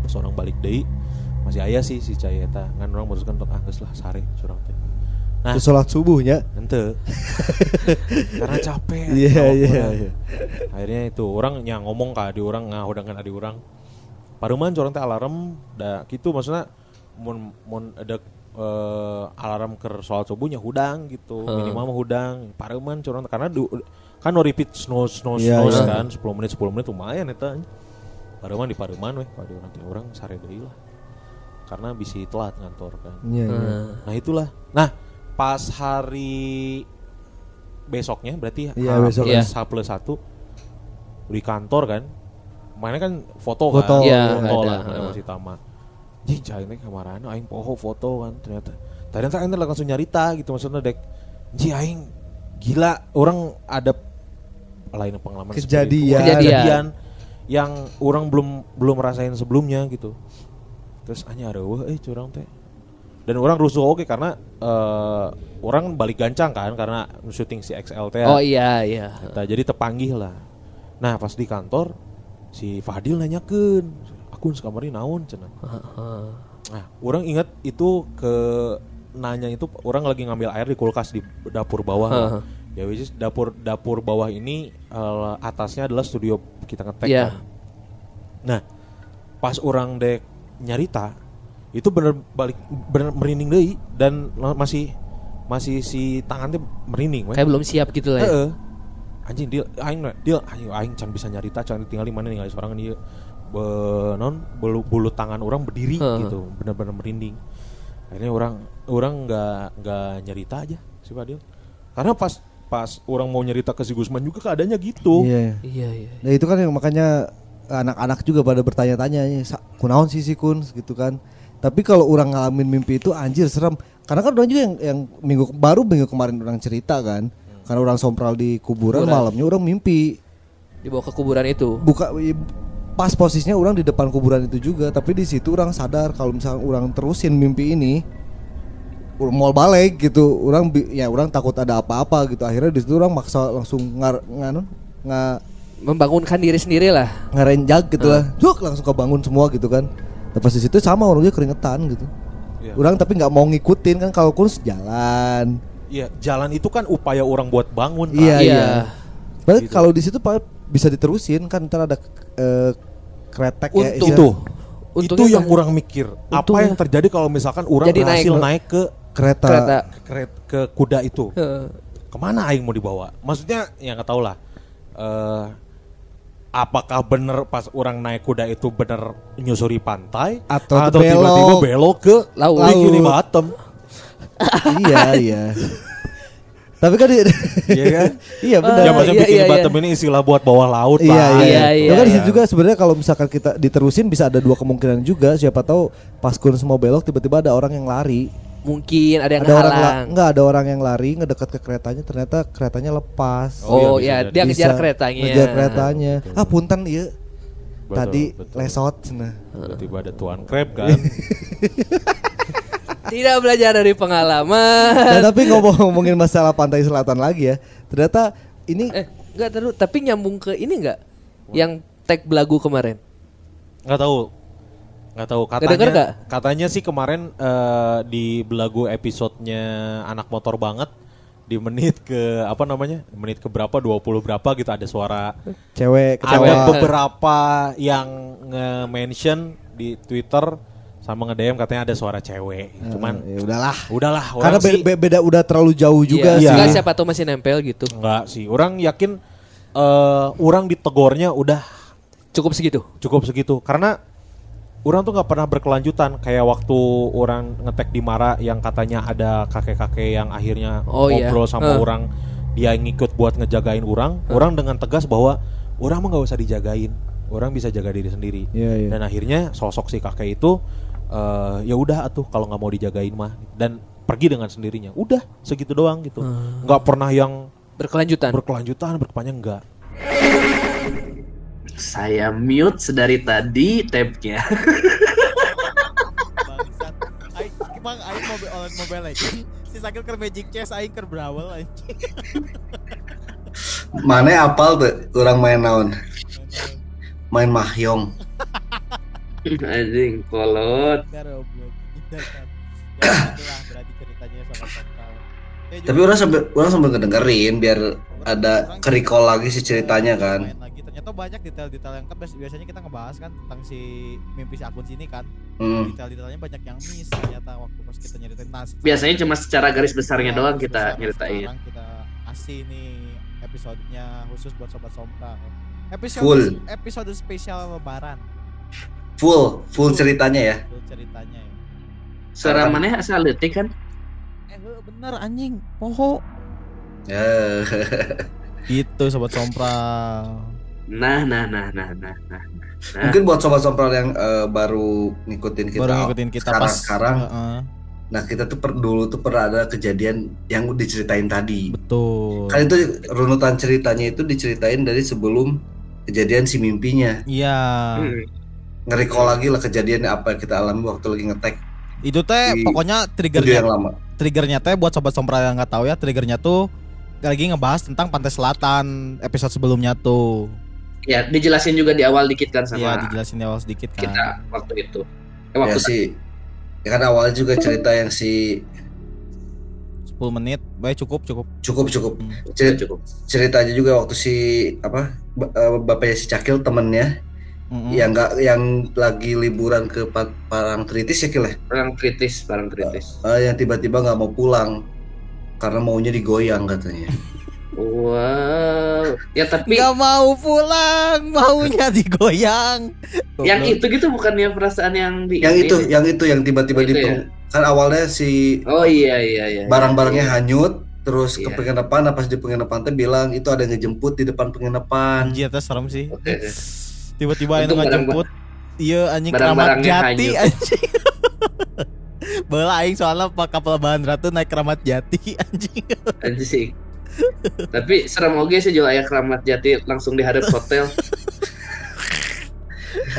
Pas orang balik deui masih ayah sih si cai eta. Ngan orang memutuskan untuk angges lah sare curang teh. Nah, sholat subuhnya. ente (laughs) karena capek Iya, awak iya, iya. akhirnya itu orang yang ngomong ke adi orang ngahudangan adi orang paruman corong teh alarm da gitu maksudnya mun mun ada eh, alarm ke sholat subuhnya hudang gitu Heeh. minimal mah hudang paruman corong karena du, kan no repeat snow snow Iya, snow iya. kan 10 menit 10 menit lumayan eta paruman di paruman weh pada orang orang sare deui lah karena bisa telat ngantor kan Iya, iya. Nah, Nah itulah. Nah pas hari besoknya berarti Iya, H besok. plus, Iya. H plus satu di kantor kan. Mana kan foto, Foto. kan, Iya, foto ada, lah, heeh. masih tama. Jih, cai ini kemarin aing poho foto kan ternyata. Ternyata aing langsung nyarita gitu maksudnya dek. Ji aing gila orang ada lain pengalaman. Kejadian. Kejadian. kejadian yang orang belum belum rasain sebelumnya gitu terus hanya ada wah eh curang teh dan orang rusuh oke karena eh, orang balik gancang kan karena syuting si XL teh Oh iya iya. Eta, jadi tepanggih lah nah pas di kantor si Fadil nanyakeun akun kamari naon Heeh. Nah, orang ingat itu ke nanya itu orang lagi ngambil air di kulkas di dapur bawah. Heeh. Ya which is dapur dapur bawah ini eh, atasnya adalah studio kita ngetek Iya. kan. Nah, pas orang dek nyarita itu bener balik bener merinding deui dan masih masih si tangannya merinding. Kayak belum siap gitu lah ya. Anjing dia aing dia aing aing can bisa nyarita can tinggal di mana nih seorang dia be, non bulu, bulu tangan orang berdiri Heeh. gitu bener-bener merinding akhirnya orang orang nggak nggak nyerita aja si Fadil karena pas pas orang mau nyerita ke si Gusman juga keadaannya gitu Iya. Iya, iya. Nah itu kan yang makanya anak-anak juga pada bertanya-tanya "Ya, "Sa- kunaon sih si kun gitu kan. Tapi kalau orang ngalamin mimpi itu anjir serem. Karena kan orang juga yang yang minggu baru minggu kemarin orang cerita kan. Karena orang sompral di kuburan, Kuburan. malamnya orang mimpi. Dibawa ke kuburan itu. Buka pas posisinya orang di depan kuburan itu juga, tapi di situ orang sadar kalau misalnya orang terusin mimpi ini mau balik gitu. Orang ya orang takut ada apa-apa gitu. Akhirnya di situ orang maksa langsung ngar nganu nggak Membangunkan diri sendiri lah. ngerenjak gitu lah. Duk langsung kebangun semua gitu kan. Lepas di situ sama orangnya keringetan gitu. Iya. Orang tapi nggak mau ngikutin kan kalau kurs jalan. Iya, jalan itu kan upaya orang buat bangun. Iya Iya. iya. Berarti Gitu. kalau di situ Pak bisa diterusin kan ntar ada eh, kretek ya. Untung. Itu. Untungnya itu yang kan- orang mikir. Apa Untungnya- yang terjadi kalau misalkan orang Jadi berhasil naik- naik, ke kereta. Kereta. ke, ke kuda itu? Heeh. Ke mana aing mau dibawa? Maksudnya yang nggak tahu lah. eh apakah bener pas orang naik kuda itu bener nyusuri pantai Atau tiba-tiba belok. belok ke Laut. Bikini Laut. Bottom? iya iya. Tapi kan Iya (laughs) kan? iya benar. ya maksudnya iya, Bikini iya, Bottom ini istilah buat bawah laut, Iya Pak. iya. Iya, iya. iya, kan di iya. situ juga sebenarnya kalau misalkan kita diterusin bisa ada dua kemungkinan juga. Siapa tahu pas kun semua belok tiba-tiba ada orang yang lari. Mungkin ada yang ada orang la- halang. enggak ada orang yang lari ngedekat ke keretanya ternyata keretanya lepas. Oh, Oh, iya, ya, bisa dia ngejar keretanya. Ngejar keretanya. Ah punten iya. Betul, Tadi betul. lesot cenah. Tiba-tiba ada tuan crab kan. (laughs) Tidak belajar dari pengalaman. Nah, tapi ngomong-ngomongin masalah pantai selatan lagi ya. Ternyata ini eh, enggak terus, tapi nyambung ke ini enggak? Yang tag belagu kemarin. nggak tahu nggak tahu katanya nggak? katanya sih kemarin eh, di belagu episodenya anak motor banget di menit ke apa namanya menit ke berapa 20 berapa gitu ada suara cewek ada beberapa yang nge-mention di Twitter sama nge-DM katanya ada suara cewek cuman ya udahlah. udahlah Karena be- sih be- beda udah terlalu jauh juga Iya, sih. enggak siapa tahu masih nempel gitu. enggak sih orang yakin eh orang ditegornya udah Cukup segitu. cukup segitu karena orang tuh nggak pernah berkelanjutan kayak waktu orang ngetek di Mara yang katanya ada kakek-kakek yang akhirnya Oh, iya. ngobrol sama Huh. orang dia ngikut buat ngejagain orang orang dengan tegas bahwa orang mah nggak usah dijagain orang bisa jaga diri sendiri Iya, iya. dan akhirnya sosok si kakek itu eh, ya udah atuh kalau nggak mau dijagain mah dan pergi dengan sendirinya udah segitu doang gitu nggak pernah yang Berkelanjutan. berkelanjutan berkepanjang enggak Saya mute sedari tadi tabnya. (laughs) Bangsat. Aing emang aing mau online mobile legend. Si Sakil ke Magic Chess aing ke Brawl anjing. Mana apal tuh orang main naon? Main mahjong. Anjing kolot. Goblok. (coughs) Kan. Ya itulah berarti ceritanya sama Sakal. Tapi orang sambil orang sambil ngedengerin biar ada kerikol lagi si ceritanya kan. Main lagi ternyata banyak detail-detail yang kan bias- biasanya kita ngebahas kan tentang si mimpi si akun sini kan Hmm. detail-detailnya banyak yang miss ternyata waktu pas kita nyeritain nah, Biasanya cuma secara garis besarnya Ya, doang kita besar. nyeritain. sekarang kita kasih nih episodenya khusus buat sobat sompra episode Full. episode spesial lebaran Full, full ceritanya ya. itu ceritanya ya Suara mana asal detik kan? eh heuh, bener anjing poho Ya. (laughs) gitu sobat sompra Nah, nah, nah, nah, nah, nah. Nah, Mungkin buat sobat sompral yang eh, baru ngikutin kita, baru ngikutin kita sekarang, pas sekarang. Heeh, Nah kita tuh per, dulu tuh pernah ada kejadian yang diceritain tadi. betul Kan itu runutan ceritanya itu diceritain dari sebelum kejadian si mimpinya. iya hmm. Nge-recall lagi lah kejadian apa yang kita alami waktu lagi ngetek itu teh Di pokoknya triggernya yang lama. triggernya teh buat sobat sompra yang nggak tahu ya triggernya tuh lagi ngebahas tentang pantai selatan episode sebelumnya tuh ya dijelasin juga di awal dikit kan sama Iya dijelasin di awal sedikit kan kita waktu itu. Eh, Ya waktu sih. Ya kan awalnya juga cerita yang si 10 menit baik cukup cukup cukup cukup itu Cer- cukup. ceritanya juga waktu si apa eh, bapaknya si Cakil temennya Mm-mm. yang nggak yang lagi liburan ke Pa- Parangtritis ya Kil ya? Orang kritis, barang kritis. Eh, yang tiba-tiba nggak mau pulang karena maunya digoyang katanya. Wow. Ya tapi Nggak mau pulang, maunya digoyang. yang itu gitu bukannya perasaan yang di yang itu, sih? yang itu yang tiba-tiba Itu di ya? kan awalnya si Oh iya iya iya. barang-barangnya Iya. hanyut terus ke Iya. penginapan pas di penginapan teh bilang itu ada yang ngejemput di depan penginapan itu serem sih. Oke. Tiba-tiba yang ngejemput. Iya anjing keramat jati anjing. (laughs) Bela aing soalnya pak kapal bahan ratu naik keramat jati (laughs) anjing. Anjing. Tapi serem oge sih jual ayah keramat jati langsung di hadap hotel.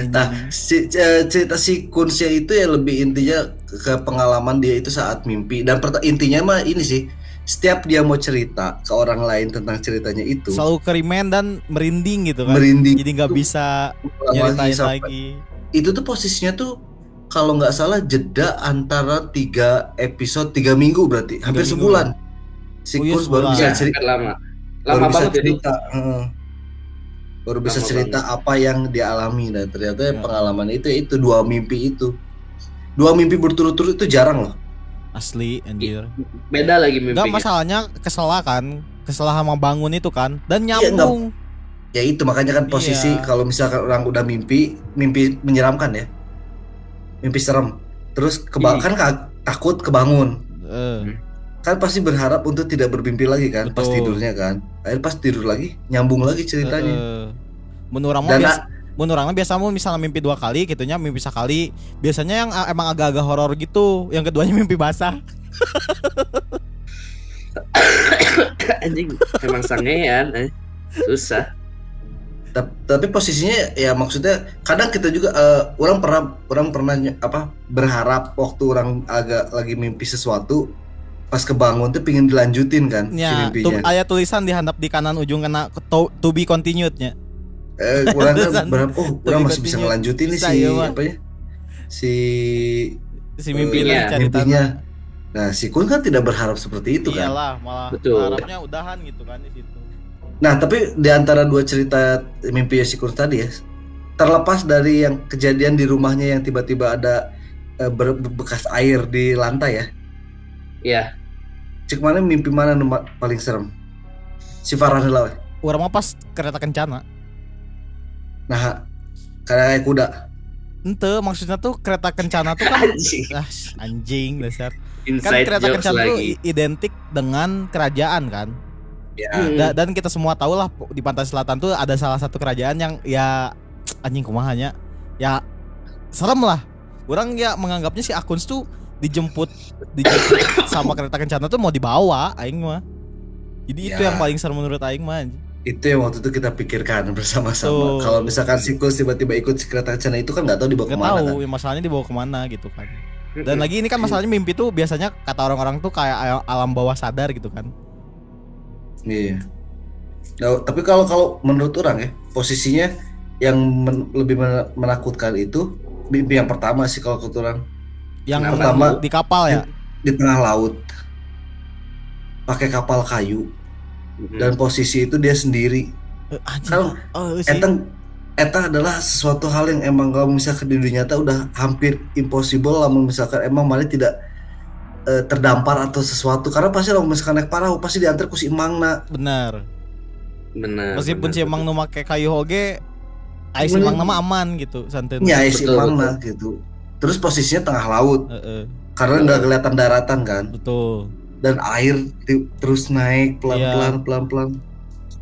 nah si, eh, cerita si Kunsnya itu ya lebih intinya ke pengalaman dia itu saat mimpi dan intinya mah ini sih setiap dia mau cerita ke orang lain tentang ceritanya itu Selalu kerimen dan merinding gitu kan. merinding Jadi nggak bisa nyeritain sampai- lagi. itu tuh posisinya tuh kalau nggak salah jeda antara tiga episode tiga minggu berarti hampir minggu. sebulan si Oh iya, baru bisa cerita kan lama. baru Lama bisa banget jadi. cerita heeh. baru bisa Lama cerita apa yang dia alami dan ternyata Ya. pengalaman itu ya itu dua mimpi itu dua mimpi berturut-turut itu jarang loh Asli anjir. Beda lagi mimpinya. Enggak masalahnya kesel kan. Kesel sama bangun itu kan dan Iya, nyambung. ya itu makanya kan posisi Iya. kalau misalkan orang udah mimpi mimpi menyeramkan ya mimpi serem terus keba Iya. kan ka- takut kebangun Eh, kan pasti berharap untuk tidak bermimpi lagi kan pas Betul. tidurnya kan akhirnya pas tidur lagi nyambung lagi ceritanya eh, menurut orang mah dan biasa, menurut orang mah biasa mau misalnya mimpi dua kali gitunya mimpi sekali biasanya yang ah, emang agak-agak horor gitu yang keduanya mimpi basah (coughs) Anjing, emang sangean. Eh. Susah. Tap- tapi posisinya ya maksudnya kadang kita juga eh, orang pernah orang pernah apa berharap waktu orang agak lagi mimpi sesuatu pas kebangun tuh pingin dilanjutin kan si ya tu, mimpinya ayat tulisan di handap di kanan ujung kena to, to be continued nya eh, Tulisan berharap oh be masih bisa ngelanjutin nih si Pak. apa ya si si mimpinya cari mimpinya nah si Kun kan tidak berharap seperti itu kan iyalah malah Betul. harapnya udahan gitu kan di situ Nah, tapi di antara dua cerita mimpi Yosikur tadi ya, terlepas dari yang kejadian di rumahnya yang tiba-tiba ada ber- bekas air di lantai ya. Iya. Cik mana mimpi mana paling serem? Si Farhan orang mah pas kereta kencana Nah, karena kayak kuda. ente maksudnya tuh kereta kencana tuh kan Anjing. ah, anjing dasar kan Inside kereta jokes kencana tuh lagi. i- identik dengan kerajaan kan Ya. Hmm. Da- dan kita semua tahu lah di pantai selatan tuh ada salah satu kerajaan yang ya anjing kumahanya ya serem lah orang ya menganggapnya si Akuns tuh dijemput dijemput sama kereta kencana tuh mau dibawa aing mah jadi itu Ya. yang paling serem menurut aing mah anjing. Itu yang waktu itu kita pikirkan (laughs) bersama-sama. Kalau misalkan si Kus tiba-tiba ikut si kereta kencana itu kan nggak tahu dibawa Gak ke mana tahu kan. ya masalahnya dibawa ke mana gitu kan. Dan lagi ini kan masalahnya mimpi tuh biasanya kata orang-orang tuh kayak al- alam bawah sadar gitu kan. Iya. Nah, tapi kalau kalau menurut orang ya posisinya yang men- lebih men- menakutkan itu mimpi yang pertama sih kalau menurut orang. Yang Pertama- di kapal ya? di tengah laut. Pakai kapal kayu Hmm. dan posisi itu dia sendiri. Eh, Kalau oh, sih. Eta eta adalah sesuatu hal yang emang kalau misalkan di dunia nyata udah hampir impossible lah misalkan emang malah tidak eh, terdampar atau sesuatu. Karena pasti kalau misalkan naik perahu pasti diantar ku si emangna benar. Benar. meskipun benar, si emang nu make kayu oge ai si Bener. emang nama aman gitu santai nyai si Betul, emangna gitu. Terus posisinya tengah laut. Heeh, karena nggak kelihatan daratan kan? Betul dan air terus naik pelan-pelan Iya. pelan-pelan.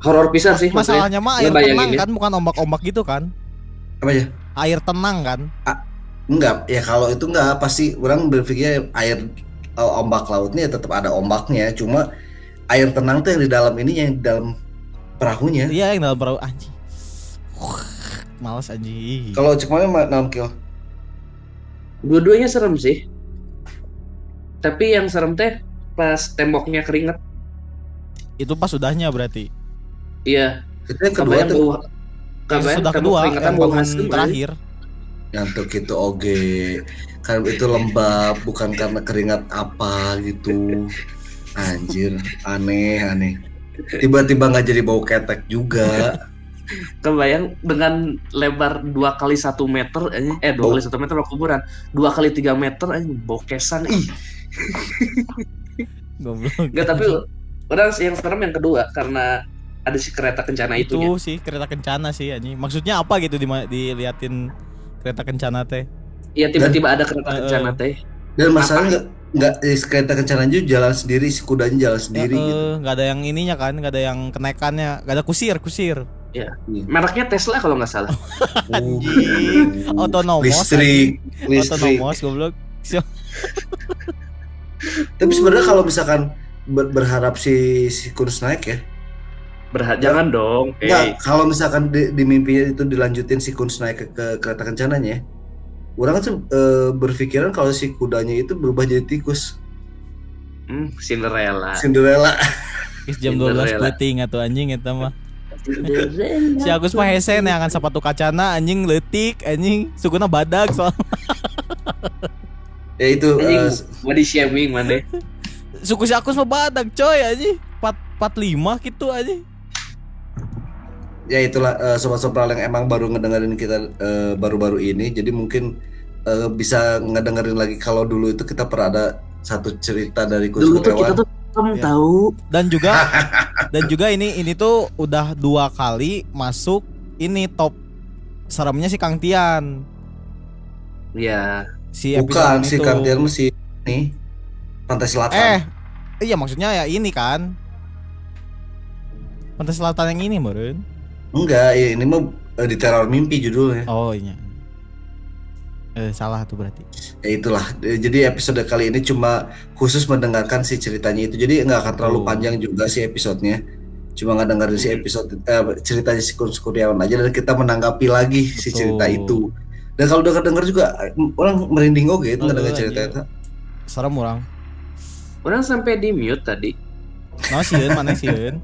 Horor pisan sih masalahnya mah air tenang ya. kan bukan ombak-ombak gitu kan? Apa ya air tenang kan? Enggak. Ya kalau itu enggak pasti orang berpikir air eh, ombak lautnya ya tetap ada ombaknya. Cuma air tenang tuh yang di dalam ini yang di dalam perahunya. Iya yang dalam perahu. Anjing Males anjing kalau cek mana ma- naon kill? Dua-duanya serem sih. Tapi yang serem teh pas temboknya keringet. Itu pas sudahnya berarti? Iya. itu yang kedua Kabayang tuh bau. Kabayang Sudah kedua keringetan yang bau bangun terakhir. Nyantuk itu oge kan itu lembab bukan karena keringat apa gitu. Anjir aneh aneh. Tiba-tiba nggak jadi bau ketek juga. Kebayang dengan lebar dua kali satu meter anjing. eh dua kali satu meter kuburan dua kali tiga meter anjing bokesan ih Goblok. Enggak tapi orang yang serem yang kedua karena ada si kereta kencana itu itu sih kereta kencana sih anjing. Maksudnya apa gitu di diliatin kereta kencana teh? Iya tiba-tiba ada kereta Eh, kencana eh. teh Dan masalah nggak nggak eh, kereta kencana juga jalan sendiri, si kudanya jalan sendiri Eh, gitu. nggak ada yang ininya kan, nggak ada yang kenaikannya, nggak ada kusir, kusir. mereknya Tesla kalau nggak salah (laughs) Anjing. Otonomos. listrik, listrik. Otonomos goblok. (laughs) Tapi sebenarnya kalau misalkan ber- berharap si si kurs naik ya, Berha jangan dong Enggak, eh kalau misalkan di, di mimpi itu dilanjutin si Kunz naik ke, ke kereta kencananya, orang tuh eh, berpikiran kalau si kudanya itu berubah jadi tikus, hmm, Cinderella. Cinderella. Is jam 12 Cinderella. peuting atuh anjing eta mah. Si Agus mah hese neangan sepatu kacana anjing leutik anjing sukuna badag soal (laughs) Ya itu anjing eh, body shaming mana (laughs) suku si Agus mah badag coy anjing. 4 45 gitu anjing. ya itulah eh, sobat sopral yang emang baru ngedengerin kita eh, baru-baru ini, jadi mungkin eh, bisa ngedengerin lagi kalau dulu itu kita pernah ada satu cerita dari Kunz dulu tuh kita tuh kamu Ya. tahu Dan juga (laughs) dan juga ini ini tuh udah dua kali masuk ini top seremnya si Kang Tian. ya Si Bukan si mah si nih Pantai Selatan. Eh, iya maksudnya ya ini kan. Pantai Selatan yang ini, Meren. Enggak, ya ini mah eh, di teror mimpi judulnya. Oh, iya. Eh, salah tuh berarti. Ya itulah. Eh, Jadi episode kali ini cuma khusus mendengarkan si ceritanya itu. Jadi nggak akan terlalu Oh. panjang juga si episodenya. Cuma nggak dengerin si episode eh, ceritanya si Kurniawan aja dan kita menanggapi lagi si cerita itu. Dan kalau denger denger juga orang merinding oke itu Oh, ngedenger iya, cerita iya. itu. Serem orang. orang sampai di mute tadi Nah, sieun mana sieun?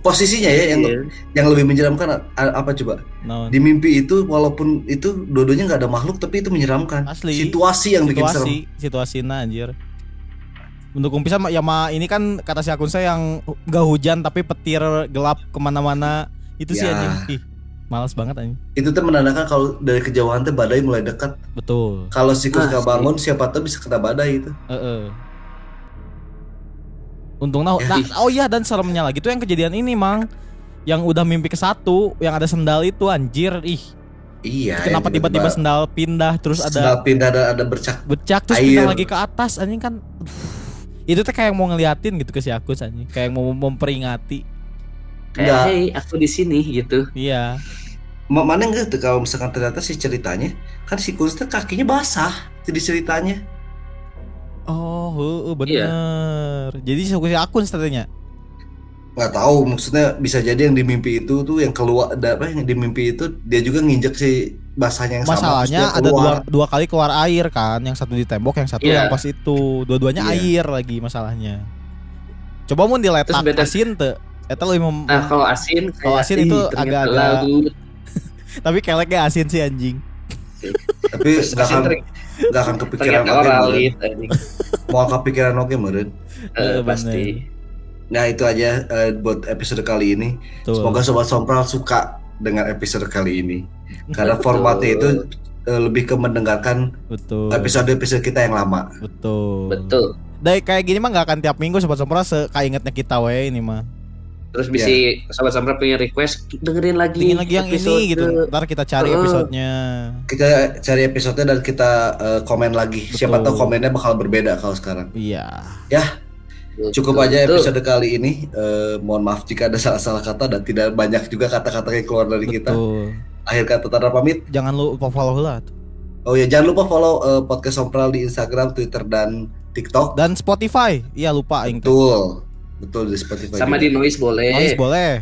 Posisinya ya yang Iya. yang lebih menyeramkan apa coba? Di mimpi itu walaupun itu dua-duanya nggak ada makhluk tapi itu menyeramkan. Asli. Situasi yang bikin serem. situasi, situasinya anjir. Mendukung pisan ya ma ini kan kata si akun saya yang gak hujan tapi petir gelap ke mana-mana itu sih Ya. anjing. Ih, males banget anjing. Itu tuh menandakan kalau dari kejauhan tuh badai mulai dekat. Betul. Kalau si Kunz Nah, nggak bangun siapa tahu bisa kena badai itu. Heeh. Untungnya Ya. nah, oh iya dan seremnya lagi tuh yang kejadian ini, Mang. Yang udah mimpi ke satu, yang ada sendal itu anjir. Ih, Iya. kenapa tiba-tiba sendal pindah terus sendal ada pindah dan ada bercak. becak terus air. pindah lagi ke atas anjing kan. Itu tuh kayak mau ngeliatin gitu ke si Agus anjing, kayak mau memperingati. Kayak Enggak. hey aku di sini gitu Iya. Ma- Mana enggak tuh kalau misalkan ternyata si ceritanya kan si Kunz tuh kakinya basah jadi ceritanya. Oh, heeh, Iya. bener. Jadi si akun katanya. Nggak tahu maksudnya bisa jadi yang di mimpi itu tuh yang keluar ada apa yang di mimpi itu dia juga nginjek si basahnya yang sama Masalahnya dia ada dua dua kali keluar air kan, yang satu di tembok, yang satu Iya. yang pas itu. Dua-duanya Iya. air lagi masalahnya. Coba mau diletak asin tuh. Eta lebih mem- nah kalau asin Kalau asin itu agak-agak- (laughs) tapi keleknya asin sih anjing. tapi asin akan nggak akan kepikiran ternyata oke (laughs) mau kepikiran oke meren. Eh, Eh, pasti Nah itu aja eh, buat episode kali ini. Tuh. Semoga sobat sompral suka dengan episode kali ini karena Betul. formatnya itu eh, lebih ke mendengarkan betul. episode-episode kita yang lama. Betul. betul Dari kayak gini mah nggak akan tiap minggu sobat sompra sekaingetnya kita we ini mah. Terus bisa sahabat sahabat punya request dengerin lagi Ingin lagi yang episode. ini gitu. Ntar kita cari Heeh. episodenya. Kita cari episodenya dan kita eh, komen lagi. Siapa Betul. tahu komennya bakal berbeda kalau sekarang. Iya. Betul, Cukup aja betul. episode kali ini. Eh, mohon maaf jika ada salah-salah kata dan tidak banyak juga kata-kata yang keluar dari kita. Betul. Akhir kata Tara pamit. Jangan lupa follow lah. Oh ya jangan lupa follow eh, podcast Sompral di Instagram, Twitter dan TikTok. Dan Spotify. Iya lupa aing tuh. Betul. Di Spotify. sama juga. di noise boleh Noise boleh.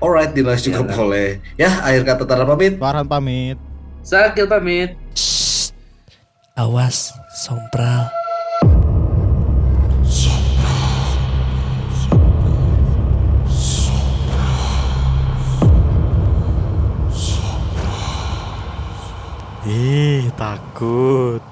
Alright, di Noise juga Ya, boleh. Ya, akhir kata Tara pamit. Farhan pamit. Sakil pamit Awas, sompral. Ih, takut.